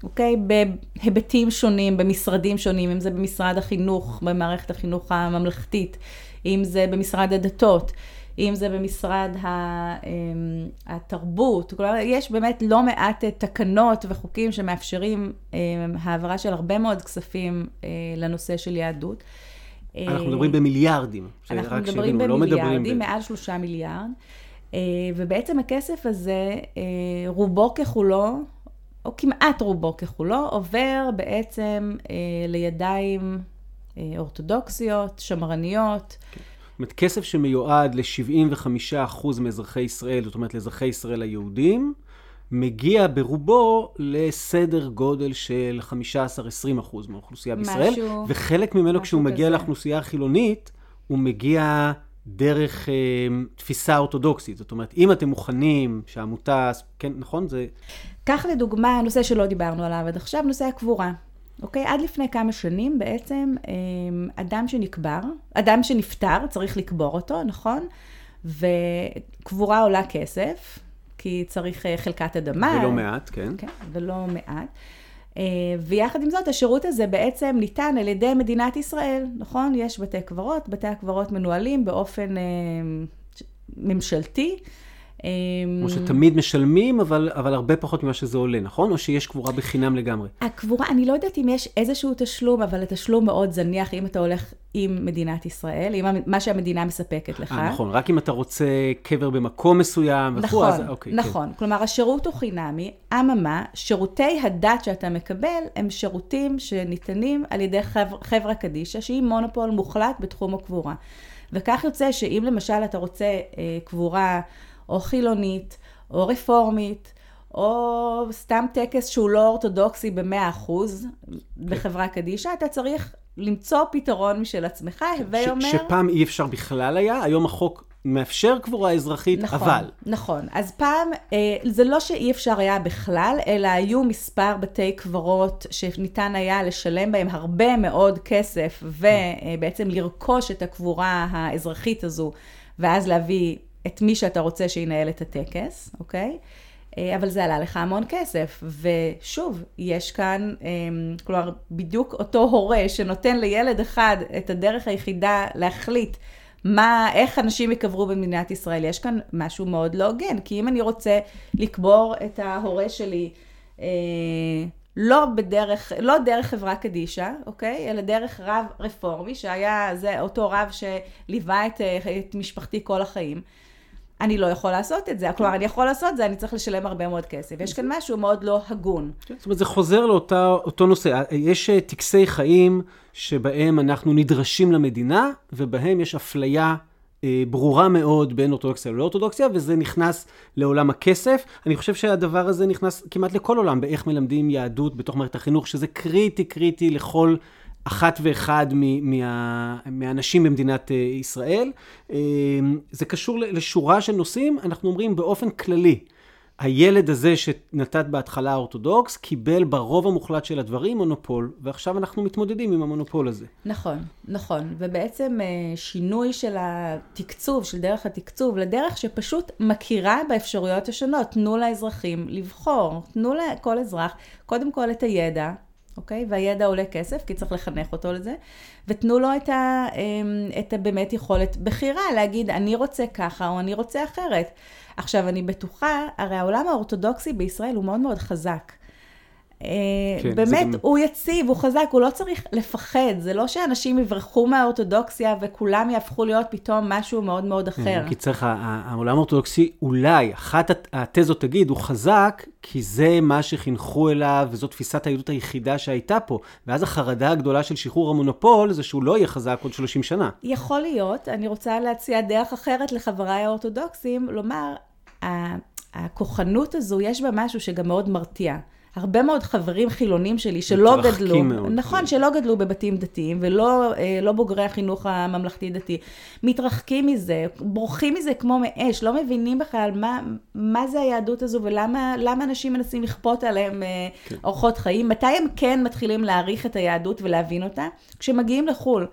אוקיי? בהיבטים שונים, במשרדים שונים, אם זה במשרד החינוך, במערכת החינוך הממלכתית, אם זה במשרד הדתות. אם זה במשרד אמ, התרבות, כלומר, יש באמת לא מעט אה, תקנות וחוקים שמאפשרים אמ, העברה של הרבה מאוד כספים אה, לנושא של יהדות. אנחנו מדברים במיליארדים. אנחנו מדברים לא במיליארדים, מעל שלושה מיליארד. אה, ובעצם הכסף הזה, רובו ככולו, או כמעט רובו ככולו, עובר בעצם לידיים אורתודוקסיות, שמרניות. כן. אומרת, כסף שמיועד ל-75% מאזרחי ישראל, זאת אומרת לאזרחי ישראל היהודים, מגיע ברובו לסדר גודל של 15-20% מהאוכלוסייה בישראל, משהו, וחלק ממנו משהו כשהוא כזה. מגיע לאוכלוסייה החילונית, הוא מגיע דרך אה, תפיסה אורתודוקסית. זאת אומרת, אם אתם מוכנים שהעמותה, כן, נכון? זה... קח לדוגמה נושא שלא דיברנו עליו עד עכשיו, נושא הקבורה. אוקיי? עד לפני כמה שנים בעצם אמ, אדם שנקבר, אדם שנפטר, צריך לקבור אותו, נכון? וקבורה עולה כסף, כי צריך אה, חלקת אדמה. ולא מעט, כן. כן, ולא מעט. אה, ויחד עם זאת, השירות הזה בעצם ניתן על ידי מדינת ישראל, נכון? יש בתי קברות, בתי הקברות מנוהלים באופן אה, ממשלתי. כמו אמ, שתמיד משלמים, אבל, אבל הרבה פחות ממה שזה עולה, נכון? או שיש קבורה בחינם לגמרי? הקבורה, אני לא יודעת אם יש איזשהו תשלום, אבל התשלום מאוד זניח אם אתה הולך עם מדינת ישראל, עם מה שהמדינה מספקת לך. 아, נכון, רק אם אתה רוצה קבר במקום מסוים וכו', נכון, אז אוקיי. כן. נכון, כן. כלומר השירות הוא חינמי, אממה, שירותי הדת שאתה מקבל הם שירותים שניתנים על ידי חבר, חברה קדישא, שהיא מונופול מוחלט בתחום הקבורה. וכך יוצא שאם למשל אתה רוצה אה, קבורה... או חילונית, או רפורמית, או סתם טקס שהוא לא אורתודוקסי במאה אחוז בחברה קדישא, אתה צריך למצוא פתרון משל עצמך, הווי אומר... שפעם אי אפשר בכלל היה, היום החוק מאפשר קבורה אזרחית, נכון, אבל... נכון, אז פעם, אה, זה לא שאי אפשר היה בכלל, אלא היו מספר בתי קברות שניתן היה לשלם בהם הרבה מאוד כסף, ובעצם לרכוש את הקבורה האזרחית הזו, ואז להביא את מי שאתה רוצה שינהל את הטקס, אוקיי? אה, אבל זה עלה לך המון כסף. ושוב, יש כאן, אמ, כלומר, בדיוק אותו הורה שנותן לילד אחד את הדרך היחידה להחליט מה, איך אנשים ייקברו במדינת ישראל. יש כאן משהו מאוד לא הוגן, כי אם אני רוצה לקבור את ההורה שלי, אה, לא בדרך, לא דרך חברה קדישא, אוקיי? אלא דרך רב רפורמי, שהיה זה אותו רב שליווה את, אה, את משפחתי כל החיים. אני לא יכול לעשות את זה. כלומר, אני יכול לעשות את זה, אני צריך לשלם הרבה מאוד כסף. יש כאן משהו מאוד לא הגון. כן, זאת אומרת, זה חוזר לאותו נושא. יש אה, טקסי חיים שבהם אנחנו נדרשים למדינה, ובהם יש אפליה אה, ברורה מאוד בין אורתודוקסיה ללא אורתודוקסיה, וזה נכנס לעולם הכסף. אני חושב שהדבר הזה נכנס כמעט לכל עולם, באיך מלמדים יהדות בתוך מערכת החינוך, שזה קריטי קריטי לכל אחת ואחד מה, מהאנשים במדינת אה, ישראל. אה, זה קשור לשורה של נושאים, אנחנו אומרים באופן כללי. הילד הזה שנתת בהתחלה אורתודוקס, קיבל ברוב המוחלט של הדברים מונופול, ועכשיו אנחנו מתמודדים עם המונופול הזה. נכון, נכון. ובעצם אה, שינוי של התקצוב, של דרך התקצוב, לדרך שפשוט מכירה באפשרויות השונות. תנו לאזרחים לבחור, תנו לכל אזרח, קודם כל את הידע, אוקיי? והידע עולה כסף, כי צריך לחנך אותו לזה, ותנו לו את, ה, אמ, את ה, באמת יכולת בחירה, להגיד, אני רוצה ככה או אני רוצה אחרת. עכשיו, אני בטוחה, הרי העולם האורתודוקסי בישראל הוא מאוד מאוד חזק. אה, כן, באמת, גם... הוא יציב, הוא חזק, הוא לא צריך לפחד. זה לא שאנשים יברחו מהאורתודוקסיה וכולם יהפכו להיות פתאום משהו מאוד מאוד כן, אחר. כי צריך, העולם האורתודוקסי, אולי, אחת התזות תגיד, הוא חזק, כי זה מה שחינכו אליו, וזו תפיסת היהדות היחידה שהייתה פה. ואז החרדה הגדולה של שחרור המונופול, זה שהוא לא יהיה חזק עוד 30 שנה. יכול להיות, אני רוצה להציע דרך אחרת לחבריי האורתודוקסים, לומר, הכוחנות הזו, יש בה משהו שגם מאוד מרתיע. הרבה מאוד חברים חילונים שלי שלא גדלו, מאוד. נכון, שלא גדלו בבתים דתיים ולא אה, לא בוגרי החינוך הממלכתי-דתי, מתרחקים מזה, בורחים מזה כמו מאש, לא מבינים בכלל מה, מה זה היהדות הזו ולמה אנשים מנסים לכפות עליהם אה, כן. אורחות חיים, מתי הם כן מתחילים להעריך את היהדות ולהבין אותה? כשמגיעים לחו"ל.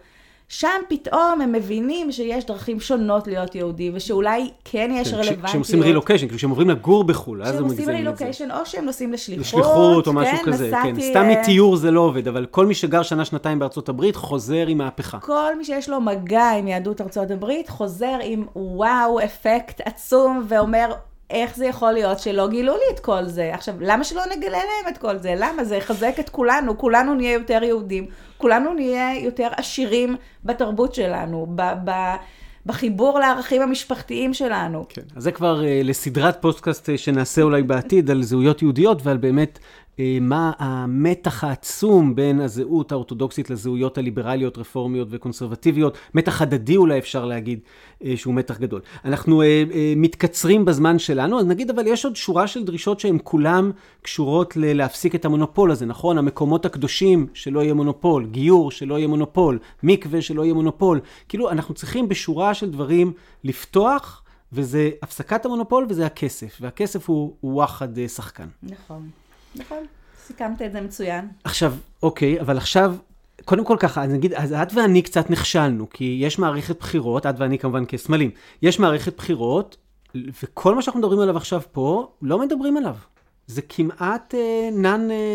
שם פתאום הם מבינים שיש דרכים שונות להיות יהודי, ושאולי כן יש כן, רלוונטיות. כשהם עושים רילוקיישן, כאילו כשהם עוברים לגור בחו"ל, אז הם מגזימים את זה. כשהם עושים רילוקיישן, או שהם נוסעים לשליחות. לשליחות או משהו כן, כזה, נסעתי, כן. סתם מתיור זה לא עובד, אבל כל מי שגר שנה-שנתיים בארצות הברית, חוזר עם מהפכה. כל מי שיש לו מגע עם יהדות ארצות הברית, חוזר עם וואו, אפקט עצום, ואומר, איך זה יכול להיות שלא גילו לי את כל זה? עכשיו, למה שלא נגלה להם את כל זה? למה? זה יחזק את כולנו, כולנו נהיה יותר יהודים, כולנו נהיה יותר עשירים בתרבות שלנו, ב... ב בחיבור לערכים המשפחתיים שלנו. כן, אז זה כבר אה, לסדרת פודקאסט אה, שנעשה אולי בעתיד על זהויות יהודיות ועל באמת אה, מה המתח העצום בין הזהות האורתודוקסית לזהויות הליברליות, רפורמיות וקונסרבטיביות, מתח הדדי אולי אפשר להגיד אה, שהוא מתח גדול. אנחנו אה, מתקצרים בזמן שלנו, אז נגיד אבל יש עוד שורה של דרישות שהן כולן קשורות להפסיק את המונופול הזה, נכון? המקומות הקדושים, שלא יהיה מונופול, גיור, שלא יהיה מונופול, מקווה, שלא יהיה מונופול. כאילו, אנחנו צריכים בשורה של דברים לפתוח. וזה הפסקת המונופול וזה הכסף, והכסף הוא וואחד שחקן. נכון. נכון, סיכמת את זה מצוין. עכשיו, אוקיי, אבל עכשיו, קודם כל ככה, אז נגיד, אז את ואני קצת נכשלנו, כי יש מערכת בחירות, את ואני כמובן כסמלים, יש מערכת בחירות, וכל מה שאנחנו מדברים עליו עכשיו פה, לא מדברים עליו. זה כמעט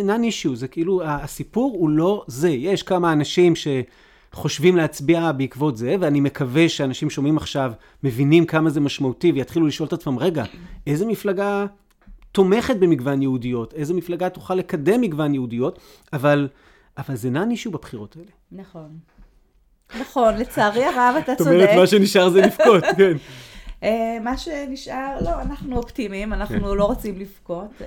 נאן אישיו, זה כאילו, הסיפור הוא לא זה. יש כמה אנשים שחושבים להצביע בעקבות זה, ואני מקווה שאנשים שומעים עכשיו, מבינים כמה זה משמעותי, ויתחילו לשאול את עצמם, רגע, איזה מפלגה תומכת במגוון יהודיות, איזה מפלגה תוכל לקדם מגוון יהודיות, אבל, אבל זה נע אישו בבחירות האלה. נכון. נכון, לצערי הרב אתה צודק. זאת אומרת, מה שנשאר זה לבכות, [laughs] כן. אה, מה שנשאר, לא, אנחנו אופטימיים, אנחנו כן. לא רוצים לבכות. אה,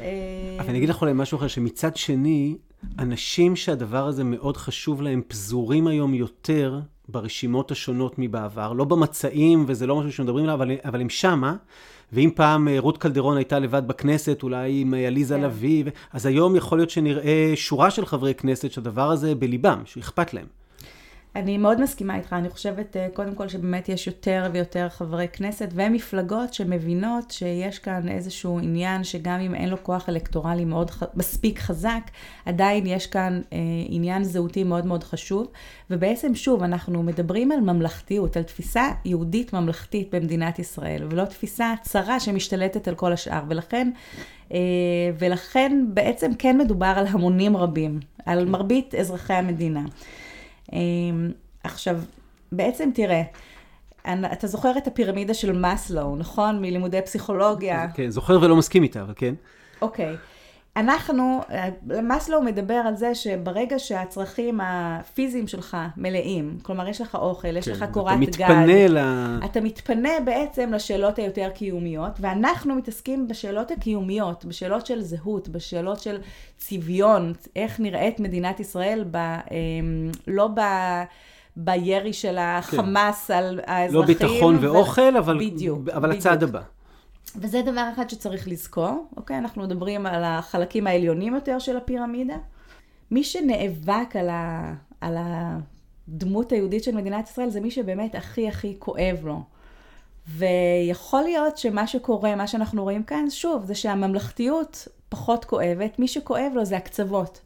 אבל אני אגיד לך אולי משהו אחר, שמצד שני, אנשים שהדבר הזה מאוד חשוב להם, פזורים היום יותר ברשימות השונות מבעבר, לא במצעים, וזה לא משהו שמדברים עליו, אבל, אבל הם שמה, ואם פעם אה, רות קלדרון הייתה לבד בכנסת, אולי עם אה, עליזה כן. לביא, אז היום יכול להיות שנראה שורה של חברי כנסת שהדבר הזה בליבם, שאכפת להם. אני מאוד מסכימה איתך, אני חושבת אה, קודם כל שבאמת יש יותר ויותר חברי כנסת ומפלגות שמבינות שיש כאן איזשהו עניין שגם אם אין לו כוח אלקטורלי מאוד מספיק חזק, עדיין יש כאן אה, עניין זהותי מאוד מאוד חשוב. ובעצם שוב, אנחנו מדברים על ממלכתיות, על תפיסה יהודית ממלכתית במדינת ישראל, ולא תפיסה צרה שמשתלטת על כל השאר. ולכן, אה, ולכן בעצם כן מדובר על המונים רבים, על מרבית אזרחי המדינה. אמ, עכשיו, בעצם תראה, אתה זוכר את הפירמידה של מאסלו, נכון? מלימודי פסיכולוגיה. כן, זוכר ולא מסכים איתה, אבל כן. אוקיי. אנחנו, מאסלו מדבר על זה שברגע שהצרכים הפיזיים שלך מלאים, כלומר יש לך אוכל, יש כן, לך קורת גג, אתה מתפנה ל... אתה מתפנה בעצם לשאלות היותר קיומיות, ואנחנו מתעסקים בשאלות הקיומיות, בשאלות של זהות, בשאלות של צביון, איך נראית מדינת ישראל, ב, אמ, לא ב... בירי של החמאס כן. על האזרחים. לא ביטחון ו... ואוכל, אבל, בדיוק, אבל בדיוק. הצעד הבא. וזה דבר אחד שצריך לזכור, אוקיי? אנחנו מדברים על החלקים העליונים יותר של הפירמידה. מי שנאבק על, ה, על הדמות היהודית של מדינת ישראל זה מי שבאמת הכי הכי כואב לו. ויכול להיות שמה שקורה, מה שאנחנו רואים כאן, שוב, זה שהממלכתיות פחות כואבת, מי שכואב לו זה הקצוות.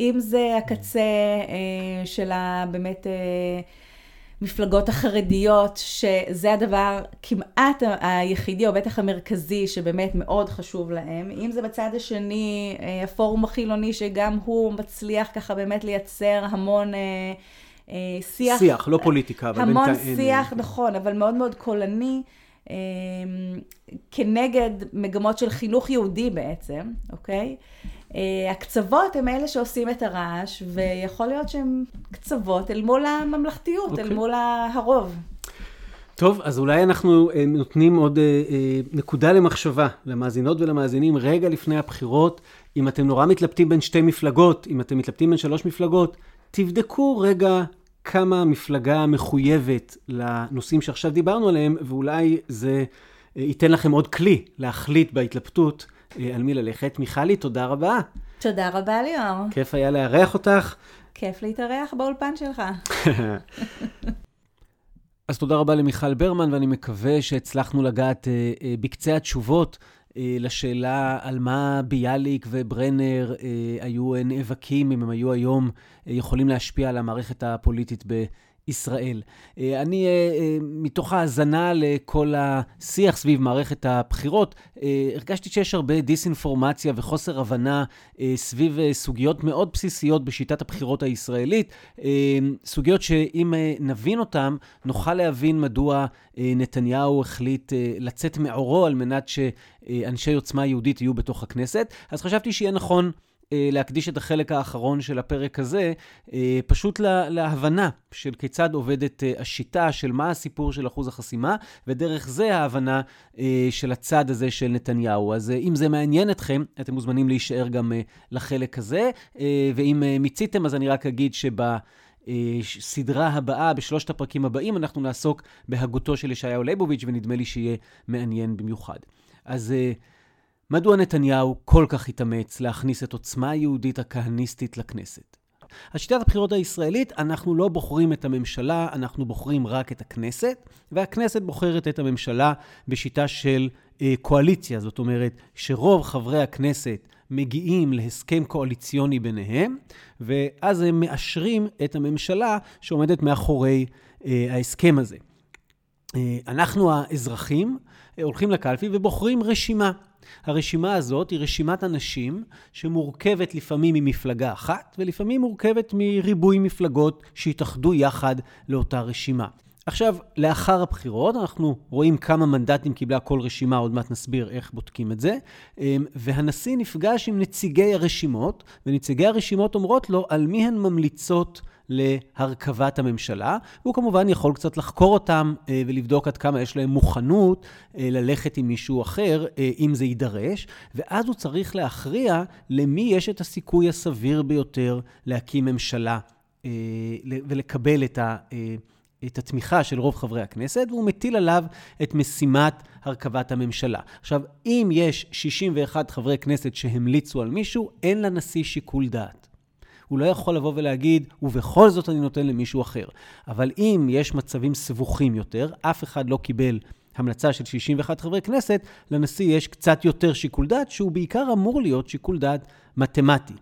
אם זה הקצה אה, של באמת... אה, המפלגות החרדיות, שזה הדבר כמעט היחידי, או בטח המרכזי, שבאמת מאוד חשוב להם. אם זה בצד השני, אה, הפורום החילוני, שגם הוא מצליח ככה באמת לייצר המון... אה, אה, שיח, שיח, לא פוליטיקה, אבל בינתיים... המון שיח, נכון, אבל מאוד מאוד קולני, כנגד מגמות של חינוך יהודי בעצם, אוקיי? אה, הקצוות הם אלה שעושים את הרעש, ויכול להיות שהם קצוות אל מול הממלכתיות, okay. אל אוקיי. מול הרוב. טוב, אז אולי אנחנו אה, נותנים עוד אה, נקודה למחשבה למאזינות ולמאזינים רגע לפני הבחירות. אם אתם נורא מתלבטים בין שתי מפלגות, אם אתם מתלבטים בין שלוש מפלגות, תבדקו רגע כמה מפלגה מחויבת לנושאים שעכשיו דיברנו עליהם, ואולי זה ייתן לכם עוד כלי להחליט בהתלבטות על מי ללכת. מיכלי, תודה רבה. תודה רבה, ליאור. כיף היה לארח אותך. כיף להתארח באולפן שלך. [laughs] אז תודה רבה למיכל ברמן, ואני מקווה שהצלחנו לגעת אה, אה, בקצה התשובות אה, לשאלה על מה ביאליק וברנר אה, היו נאבקים, אם הם היו היום אה, יכולים להשפיע על המערכת הפוליטית ב... ישראל. אה, אני, אה, אה, מתוך האזנה לכל השיח סביב מערכת הבחירות, הרגשתי שיש הרבה דיסאינפורמציה וחוסר הבנה סביב סוגיות מאוד בסיסיות בשיטת הבחירות הישראלית, סוגיות שאם נבין אותן, נוכל להבין מדוע נתניהו החליט לצאת מעורו על מנת שאנשי עוצמה יהודית יהיו בתוך הכנסת. אז חשבתי שיהיה נכון... אה, להקדיש את החלק האחרון של הפרק הזה אה, פשוט להבנה של כיצד עובדת אה, השיטה, של מה הסיפור של אחוז החסימה, ודרך זה ההבנה של הצד הזה של נתניהו. אז אם זה מעניין אתכם, אתם מוזמנים להישאר גם לחלק הזה, ואם מיציתם, אז אני רק אגיד שב... סדרה הבאה, בשלושת הפרקים הבאים, אנחנו נעסוק בהגותו של ישעיהו ליבוביץ', ונדמה לי שיהיה מעניין במיוחד. אז מדוע נתניהו כל כך התאמץ להכניס את עוצמה היהודית הכהניסטית לכנסת? השיטת הבחירות הישראלית, אנחנו לא בוחרים את הממשלה, אנחנו בוחרים רק את הכנסת, והכנסת בוחרת את הממשלה בשיטה של אה, קואליציה. זאת אומרת, שרוב חברי הכנסת מגיעים להסכם קואליציוני ביניהם, ואז הם מאשרים את הממשלה שעומדת מאחורי אה, ההסכם הזה. אה, אנחנו האזרחים אה, הולכים לקלפי ובוחרים רשימה. הרשימה הזאת היא רשימת אנשים שמורכבת לפעמים ממפלגה אחת, ולפעמים מורכבת מריבוי מפלגות שהתאחדו יחד לאותה רשימה. עכשיו, לאחר הבחירות, אנחנו רואים כמה מנדטים קיבלה כל רשימה, עוד מעט נסביר איך בודקים את זה, אמ, והנשיא נפגש עם נציגי הרשימות, ונציגי הרשימות אומרות לו על מי הן ממליצות להרכבת הממשלה. הוא כמובן יכול קצת לחקור אותם אה, ולבדוק עד כמה יש להם מוכנות אה, ללכת עם מישהו אחר, אה, אם זה יידרש, ואז הוא צריך להכריע למי יש את הסיכוי הסביר ביותר להקים ממשלה ולקבל את ה... את התמיכה של רוב חברי הכנסת, והוא מטיל עליו את משימת הרכבת הממשלה. עכשיו, אם יש 61 חברי כנסת שהמליצו על מישהו, אין לנשיא שיקול דעת. הוא לא יכול לבוא ולהגיד, ובכל זאת אני נותן למישהו אחר. אבל אם יש מצבים סבוכים יותר, אף אחד לא קיבל המלצה של 61 חברי כנסת, לנשיא יש קצת יותר שיקול דעת, שהוא בעיקר אמור להיות שיקול דעת מתמטי.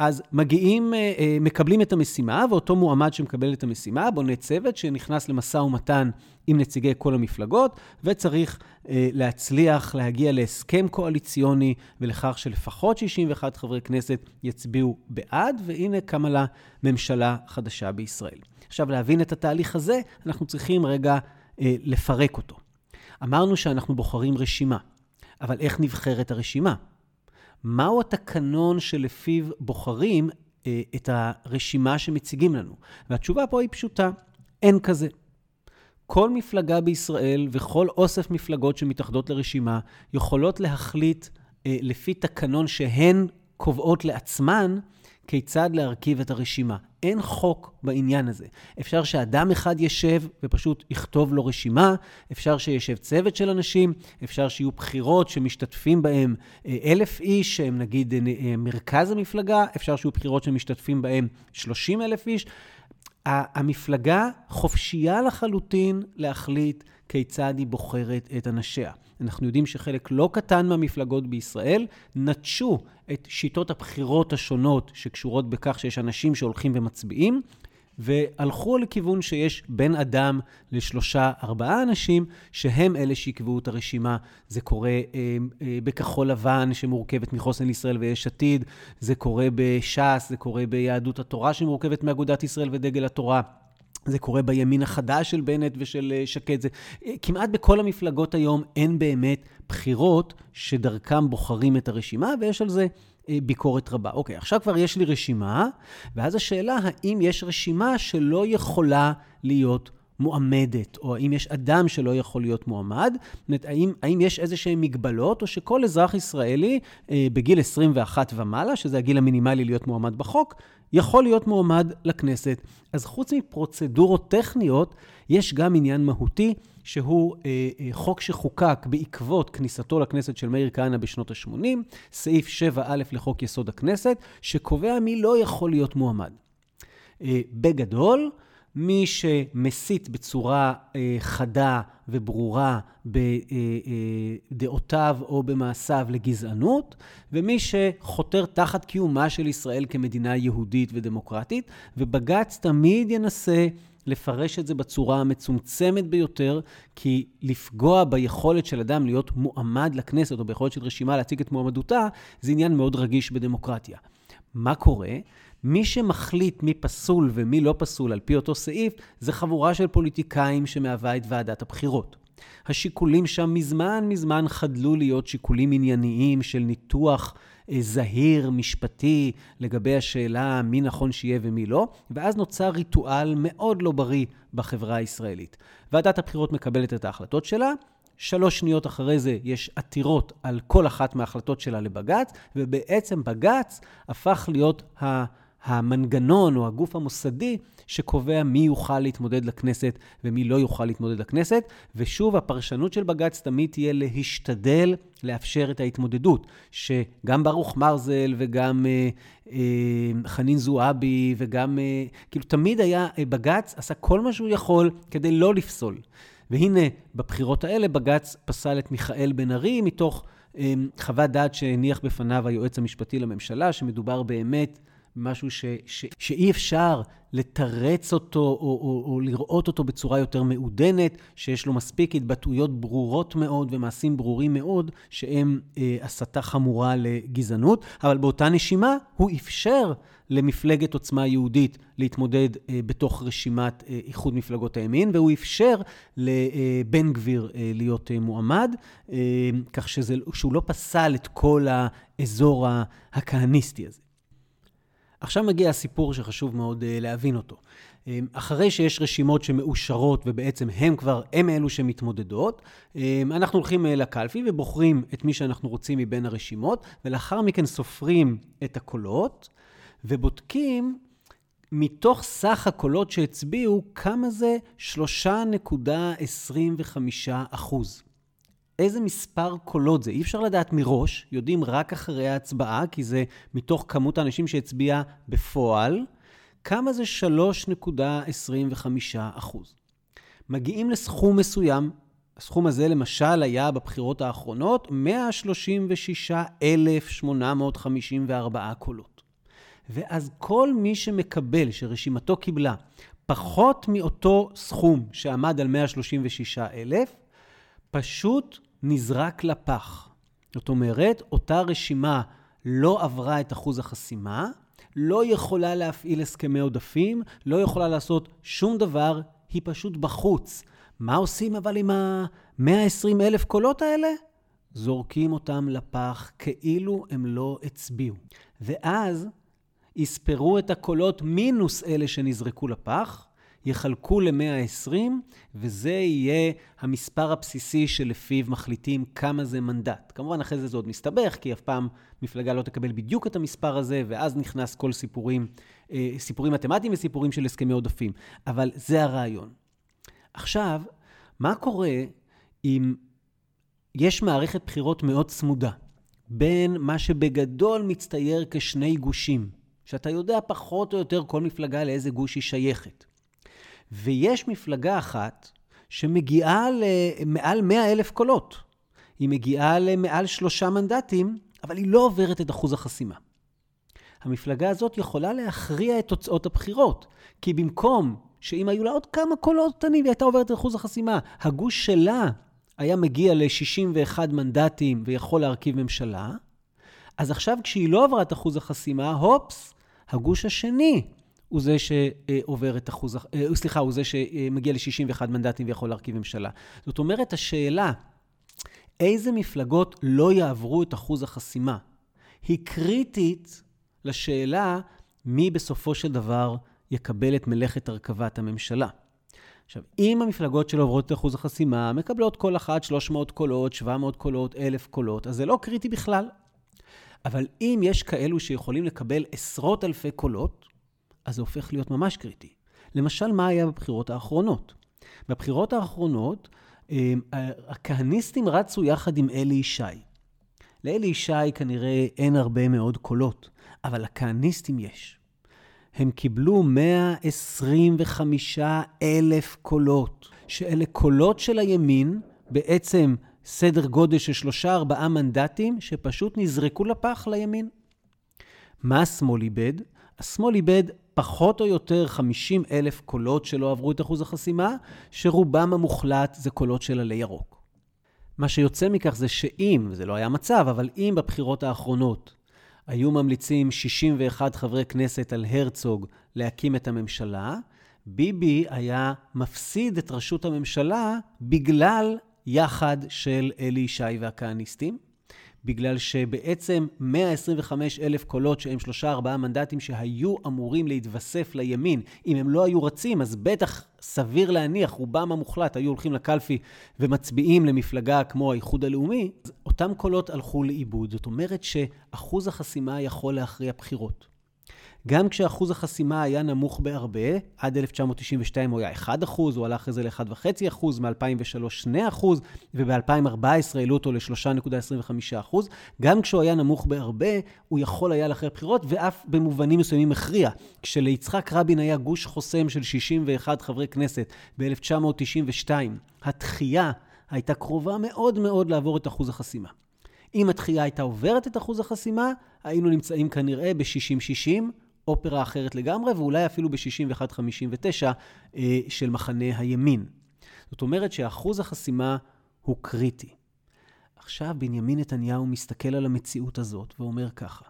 אז מגיעים, אה, אה, מקבלים את המשימה, ואותו מועמד שמקבל את המשימה בונה צוות שנכנס למשא ומתן עם נציגי כל המפלגות, וצריך אה, להצליח להגיע להסכם קואליציוני ולכך שלפחות 61 חברי כנסת יצביעו בעד, והנה קמה לה ממשלה חדשה בישראל. עכשיו, להבין את התהליך הזה, אנחנו צריכים רגע לפרק אותו. אמרנו שאנחנו בוחרים רשימה, אבל איך נבחרת הרשימה? מהו התקנון שלפיו בוחרים אה, את הרשימה שמציגים לנו? והתשובה פה היא פשוטה, אין כזה. כל מפלגה בישראל וכל אוסף מפלגות שמתאחדות לרשימה יכולות להחליט אה, לפי תקנון שהן קובעות לעצמן כיצד להרכיב את הרשימה. אין חוק בעניין הזה. אפשר שאדם אחד ישב ופשוט יכתוב לו רשימה, אפשר שישב צוות של אנשים, אפשר שיהיו בחירות שמשתתפים בהם אה, אלף איש, שהם נגיד אה, אה, מרכז המפלגה, אפשר שיהיו בחירות שמשתתפים בהם 30 אלף איש. המפלגה חופשייה לחלוטין להחליט כיצד היא בוחרת את אנשיה. אנחנו יודעים שחלק לא קטן מהמפלגות בישראל נטשו את שיטות הבחירות השונות שקשורות בכך שיש אנשים שהולכים ומצביעים, והלכו לכיוון שיש בין אדם לשלושה, ארבעה אנשים, שהם אלה שיקבעו את הרשימה. זה קורה אה, אה, בכחול לבן, שמורכבת מחוסן לישראל ויש עתיד, זה קורה בש"ס, זה קורה ביהדות התורה, שמורכבת מאגודת ישראל ודגל התורה. זה קורה בימין החדש של בנט ושל אה, שקד. זה, אה, כמעט בכל המפלגות היום אין באמת בחירות שדרכם בוחרים את הרשימה, ויש על זה אה, ביקורת רבה. אוקיי, עכשיו כבר יש לי רשימה, ואז השאלה, האם יש רשימה שלא יכולה להיות מועמדת, או האם יש אדם שלא יכול להיות מועמד? זאת אומרת, האם, יש איזה שהן מגבלות, או שכל אזרח ישראלי אה, בגיל 21 ומעלה, שזה הגיל המינימלי להיות מועמד בחוק, יכול להיות מועמד לכנסת. אז חוץ מפרוצדורות טכניות, יש גם עניין מהותי, שהוא אה, אה, חוק שחוקק בעקבות כניסתו לכנסת של מאיר כהנא בשנות ה-80, סעיף 7א לחוק יסוד הכנסת, שקובע מי לא יכול להיות מועמד. אה, בגדול, מי שמסית בצורה אה, חדה וברורה בדעותיו אה, אה, או במעשיו לגזענות, ומי שחותר תחת קיומה של ישראל כמדינה יהודית ודמוקרטית, ובג"ץ תמיד ינסה לפרש את זה בצורה המצומצמת ביותר, כי לפגוע ביכולת של אדם להיות מועמד לכנסת, או ביכולת של רשימה להציג את מועמדותה, זה עניין מאוד רגיש בדמוקרטיה. מה קורה? מי שמחליט מי פסול ומי לא פסול על פי אותו סעיף, זה חבורה של פוליטיקאים שמהווה את ועדת הבחירות. השיקולים שם מזמן מזמן חדלו להיות שיקולים ענייניים של ניתוח אה, זהיר, משפטי, לגבי השאלה מי נכון שיהיה ומי לא, ואז נוצר ריטואל מאוד לא בריא בחברה הישראלית. ועדת הבחירות מקבלת את ההחלטות שלה, שלוש שניות אחרי זה יש עתירות על כל אחת מההחלטות שלה לבג"ץ, ובעצם בג"ץ הפך להיות ה... המנגנון או הגוף המוסדי שקובע מי יוכל להתמודד לכנסת ומי לא יוכל להתמודד לכנסת. ושוב, הפרשנות של בג"ץ תמיד תהיה להשתדל לאפשר את ההתמודדות, שגם ברוך מרזל וגם אה, אה, חנין זועבי וגם, אה, כאילו תמיד היה, אה, בג"ץ עשה כל מה שהוא יכול כדי לא לפסול. והנה, בבחירות האלה בג"ץ פסל את מיכאל בן ארי מתוך אה, חוות דעת שהניח בפניו היועץ המשפטי לממשלה, שמדובר באמת משהו ש, ש, שאי אפשר לתרץ אותו או, או, או לראות אותו בצורה יותר מעודנת, שיש לו מספיק התבטאויות ברורות מאוד ומעשים ברורים מאוד, שהם אה, הסתה חמורה לגזענות, אבל באותה נשימה הוא אפשר למפלגת עוצמה יהודית להתמודד אה, בתוך רשימת אה, איחוד מפלגות הימין, והוא אפשר לבן אה, גביר אה, להיות אה, מועמד, אה, כך שזה, שהוא לא פסל את כל האזור הכהניסטי הזה. עכשיו מגיע הסיפור שחשוב מאוד uh, להבין אותו. Um, אחרי שיש רשימות שמאושרות ובעצם הם כבר, הם אלו שמתמודדות, um, אנחנו הולכים לקלפי ובוחרים את מי שאנחנו רוצים מבין הרשימות, ולאחר מכן סופרים את הקולות ובודקים מתוך סך הקולות שהצביעו, כמה זה 3.25 אחוז. איזה מספר קולות זה. אי אפשר לדעת מראש, יודעים רק אחרי ההצבעה, כי זה מתוך כמות האנשים שהצביע בפועל, כמה זה 3.25 אחוז. מגיעים לסכום מסוים, הסכום הזה למשל היה בבחירות האחרונות 136,854 קולות. ואז כל מי שמקבל, שרשימתו קיבלה, פחות מאותו סכום שעמד על 136,000, פשוט נזרק לפח. זאת אומרת, אותה רשימה לא עברה את אחוז החסימה, לא יכולה להפעיל הסכמי עודפים, לא יכולה לעשות שום דבר, היא פשוט בחוץ. מה עושים אבל עם ה-120 אלף קולות האלה? זורקים אותם לפח כאילו הם לא הצביעו. ואז יספרו את הקולות מינוס אלה שנזרקו לפח, יחלקו ל-120, וזה יהיה המספר הבסיסי שלפיו מחליטים כמה זה מנדט. כמובן, אחרי זה זה עוד מסתבך, כי אף פעם מפלגה לא תקבל בדיוק את המספר הזה, ואז נכנס כל סיפורים, אה, סיפורים מתמטיים וסיפורים של הסכמי עודפים. אבל זה הרעיון. עכשיו, מה קורה אם יש מערכת בחירות מאוד צמודה בין מה שבגדול מצטייר כשני גושים, שאתה יודע פחות או יותר כל מפלגה לאיזה גוש היא שייכת. ויש מפלגה אחת שמגיעה למעל 100 אלף קולות. היא מגיעה למעל שלושה מנדטים, אבל היא לא עוברת את אחוז החסימה. המפלגה הזאת יכולה להכריע את תוצאות הבחירות, כי במקום שאם היו לה עוד כמה קולות קטנים, היא הייתה עוברת את אחוז החסימה. הגוש שלה היה מגיע ל-61 מנדטים ויכול להרכיב ממשלה, אז עכשיו כשהיא לא עברה את אחוז החסימה, הופס, הגוש השני הוא זה שעובר את אחוז, אה, סליחה, הוא זה שמגיע ל-61 מנדטים ויכול להרכיב ממשלה. זאת אומרת, השאלה, איזה מפלגות לא יעברו את אחוז החסימה, היא קריטית לשאלה מי בסופו של דבר יקבל את מלאכת הרכבת הממשלה. עכשיו, אם המפלגות שלו עוברות את אחוז החסימה, מקבלות כל אחת 300 קולות, 700 קולות, 1,000 קולות, אז זה לא קריטי בכלל. אבל אם יש כאלו שיכולים לקבל עשרות אלפי קולות, אז זה הופך להיות ממש קריטי. למשל, מה היה בבחירות האחרונות? בבחירות האחרונות, אה, הכהניסטים רצו יחד עם אלי ישי. לאלי ישי כנראה אין הרבה מאוד קולות, אבל לכהניסטים יש. הם קיבלו 125 אלף קולות, שאלה קולות של הימין, בעצם סדר גודל של שלושה ארבעה מנדטים, שפשוט נזרקו לפח לימין. מה השמאל איבד? השמאל איבד פחות או יותר 50 אלף קולות שלא עברו את אחוז החסימה, שרובם המוחלט זה קולות של עלי ירוק. מה שיוצא מכך זה שאם, וזה לא היה מצב, אבל אם בבחירות האחרונות היו ממליצים 61 חברי כנסת על הרצוג להקים את הממשלה, ביבי היה מפסיד את ראשות הממשלה בגלל יחד של אלי ישי והכהניסטים. בגלל שבעצם 125 אלף קולות שהם שלושה ארבעה מנדטים שהיו אמורים להתווסף לימין, אם הם לא היו רצים, אז בטח סביר להניח, רובם המוחלט היו הולכים לקלפי ומצביעים למפלגה כמו האיחוד הלאומי, אז אותם קולות הלכו לאיבוד. זאת אומרת שאחוז החסימה יכול להכריע בחירות. גם כשאחוז החסימה היה נמוך בהרבה, עד 1992 הוא היה 1%, הוא הלך אחרי זה ל-1.5%, מ-2003 2%, וב-2014 העלו אותו ל-3.25%. גם כשהוא היה נמוך בהרבה, הוא יכול היה לאחר בחירות, ואף במובנים מסוימים הכריע. כשליצחק רבין היה גוש חוסם של 61 חברי כנסת ב-1992, התחייה הייתה קרובה מאוד מאוד לעבור את אחוז החסימה. אם התחייה הייתה עוברת את אחוז החסימה, היינו נמצאים כנראה ב-60-60, אופרה אחרת לגמרי, ואולי אפילו ב-61-59 אה, של מחנה הימין. זאת אומרת שאחוז החסימה הוא קריטי. עכשיו בנימין נתניהו מסתכל על המציאות הזאת ואומר ככה: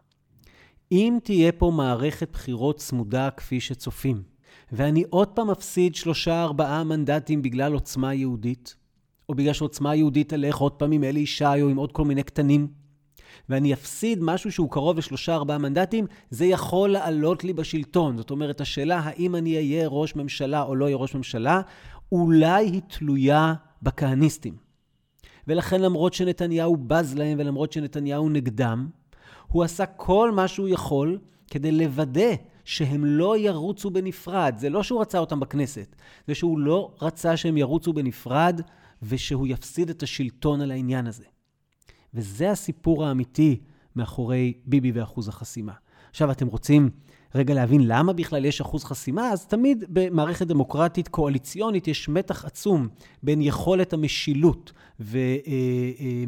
אם תהיה פה מערכת בחירות צמודה כפי שצופים, ואני עוד פעם מפסיד שלושה ארבעה מנדטים בגלל עוצמה יהודית, או בגלל שעוצמה יהודית תלך עוד פעם עם אלי ישי או עם עוד כל מיני קטנים, ואני אפסיד משהו שהוא קרוב לשלושה ארבעה מנדטים, זה יכול לעלות לי בשלטון. זאת אומרת, השאלה האם אני אהיה ראש ממשלה או לא אהיה ראש ממשלה, אולי היא תלויה בכהניסטים. ולכן למרות שנתניהו בז להם ולמרות שנתניהו נגדם, הוא עשה כל מה שהוא יכול כדי לוודא שהם לא ירוצו בנפרד. זה לא שהוא רצה אותם בכנסת, זה שהוא לא רצה שהם ירוצו בנפרד, ושהוא יפסיד את השלטון על העניין הזה. וזה הסיפור האמיתי מאחורי ביבי ואחוז החסימה. עכשיו, אתם רוצים רגע להבין למה בכלל יש אחוז חסימה? אז תמיד במערכת דמוקרטית קואליציונית יש מתח עצום בין יכולת המשילות ו... אה, אה,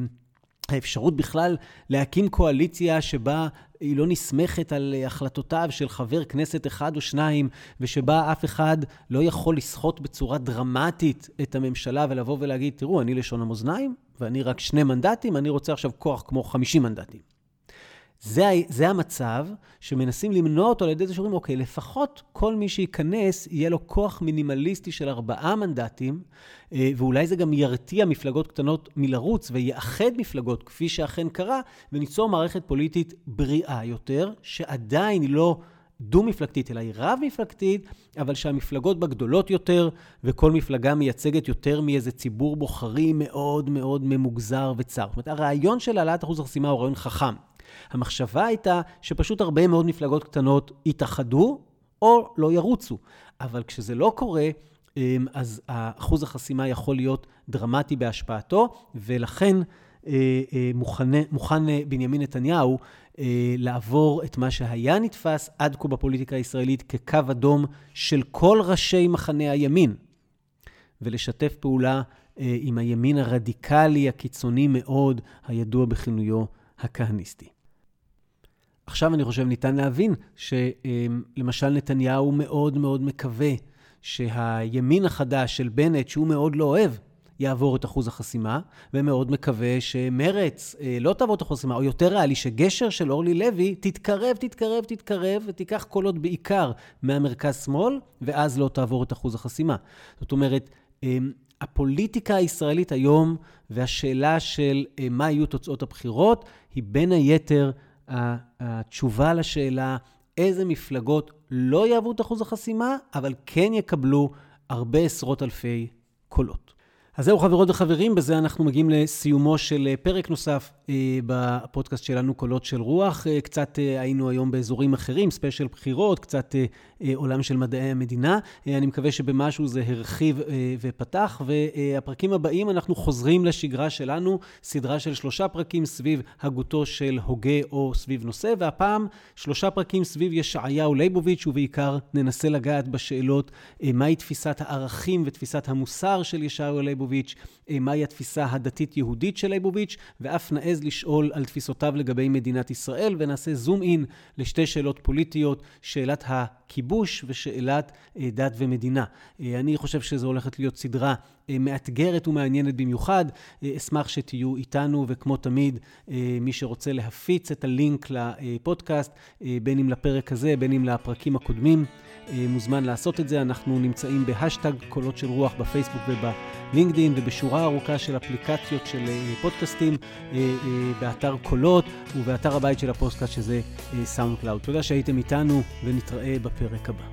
האפשרות בכלל להקים קואליציה שבה היא לא נסמכת על החלטותיו של חבר כנסת אחד או שניים, ושבה אף אחד לא יכול לסחוט בצורה דרמטית את הממשלה ולבוא ולהגיד, תראו, אני לשון המאזניים, ואני רק שני מנדטים, אני רוצה עכשיו כוח כמו 50 מנדטים. זה, זה המצב שמנסים למנוע אותו על ידי זה שאומרים, אוקיי, לפחות כל מי שייכנס, יהיה לו כוח מינימליסטי של ארבעה מנדטים, אה, ואולי זה גם ירתיע מפלגות קטנות מלרוץ ויאחד מפלגות, כפי שאכן קרה, וניצור מערכת פוליטית בריאה יותר, שעדיין היא לא דו-מפלגתית, אלא היא רב-מפלגתית, אבל שהמפלגות בה גדולות יותר, וכל מפלגה מייצגת יותר מאיזה ציבור בוחרים מאוד מאוד ממוגזר וצר. זאת אומרת, הרעיון של העלאת אחוז החסימה הוא רעיון חכם. המחשבה הייתה שפשוט הרבה מאוד מפלגות קטנות יתאחדו או לא ירוצו. אבל כשזה לא קורה, אמ, אז אחוז החסימה יכול להיות דרמטי בהשפעתו, ולכן אה, אה, מוכן, מוכן אה, בנימין נתניהו לעבור את מה שהיה נתפס עד כה בפוליטיקה הישראלית כקו אדום של כל ראשי מחנה הימין, ולשתף פעולה עם הימין הרדיקלי הקיצוני מאוד, הידוע בכינויו הכהניסטי. עכשיו אני חושב ניתן להבין שלמשל נתניהו מאוד מאוד מקווה שהימין החדש של בנט, שהוא מאוד לא אוהב, יעבור את אחוז החסימה, ומאוד מקווה שמרץ אה, לא תעבור את אחוז החסימה, או יותר ריאלי, שגשר של אורלי לוי תתקרב, תתקרב, תתקרב, ותיקח קולות בעיקר מהמרכז-שמאל, ואז לא תעבור את אחוז החסימה. זאת אומרת, אה, הפוליטיקה הישראלית היום, והשאלה של אה, מה יהיו תוצאות הבחירות, היא בין היתר התשובה לשאלה איזה מפלגות לא יעברו את אחוז החסימה, אבל כן יקבלו הרבה עשרות אלפי קולות. אז זהו חברות וחברים, בזה אנחנו מגיעים לסיומו של אה, פרק נוסף אה, בפודקאסט שלנו, קולות של רוח. אה, קצת היינו היום באזורים אחרים, ספיישל בחירות, קצת עולם של מדעי המדינה. אני מקווה שבמשהו זה הרחיב ופתח, והפרקים הבאים אנחנו חוזרים לשגרה שלנו, סדרה של שלושה פרקים סביב הגותו של הוגה או סביב נושא, והפעם שלושה פרקים סביב ישעיהו ליבוביץ', ובעיקר ננסה לגעת בשאלות מהי תפיסת הערכים ותפיסת המוסר של ישעיהו ליבוביץ'. אה, מהי התפיסה הדתית-יהודית של ליבוביץ', ואף נעז לשאול על תפיסותיו לגבי מדינת ישראל, ונעשה זום אין לשתי שאלות פוליטיות, שאלת הכיבוש ושאלת אה, דת ומדינה. אה, אני חושב שזו הולכת להיות סדרה מאתגרת ומעניינת במיוחד. אשמח שתהיו איתנו, וכמו תמיד, מי שרוצה להפיץ את הלינק לפודקאסט, בין אם לפרק הזה, בין אם לפרקים הקודמים, מוזמן לעשות את זה. אנחנו נמצאים בהאשטג קולות של רוח בפייסבוק ובלינקדאין ובשורה ארוכה של אפליקציות של פודקאסטים באתר קולות ובאתר הבית של הפודקאסט שזה SoundCloud. תודה שהייתם איתנו ונתראה בפרק הבא.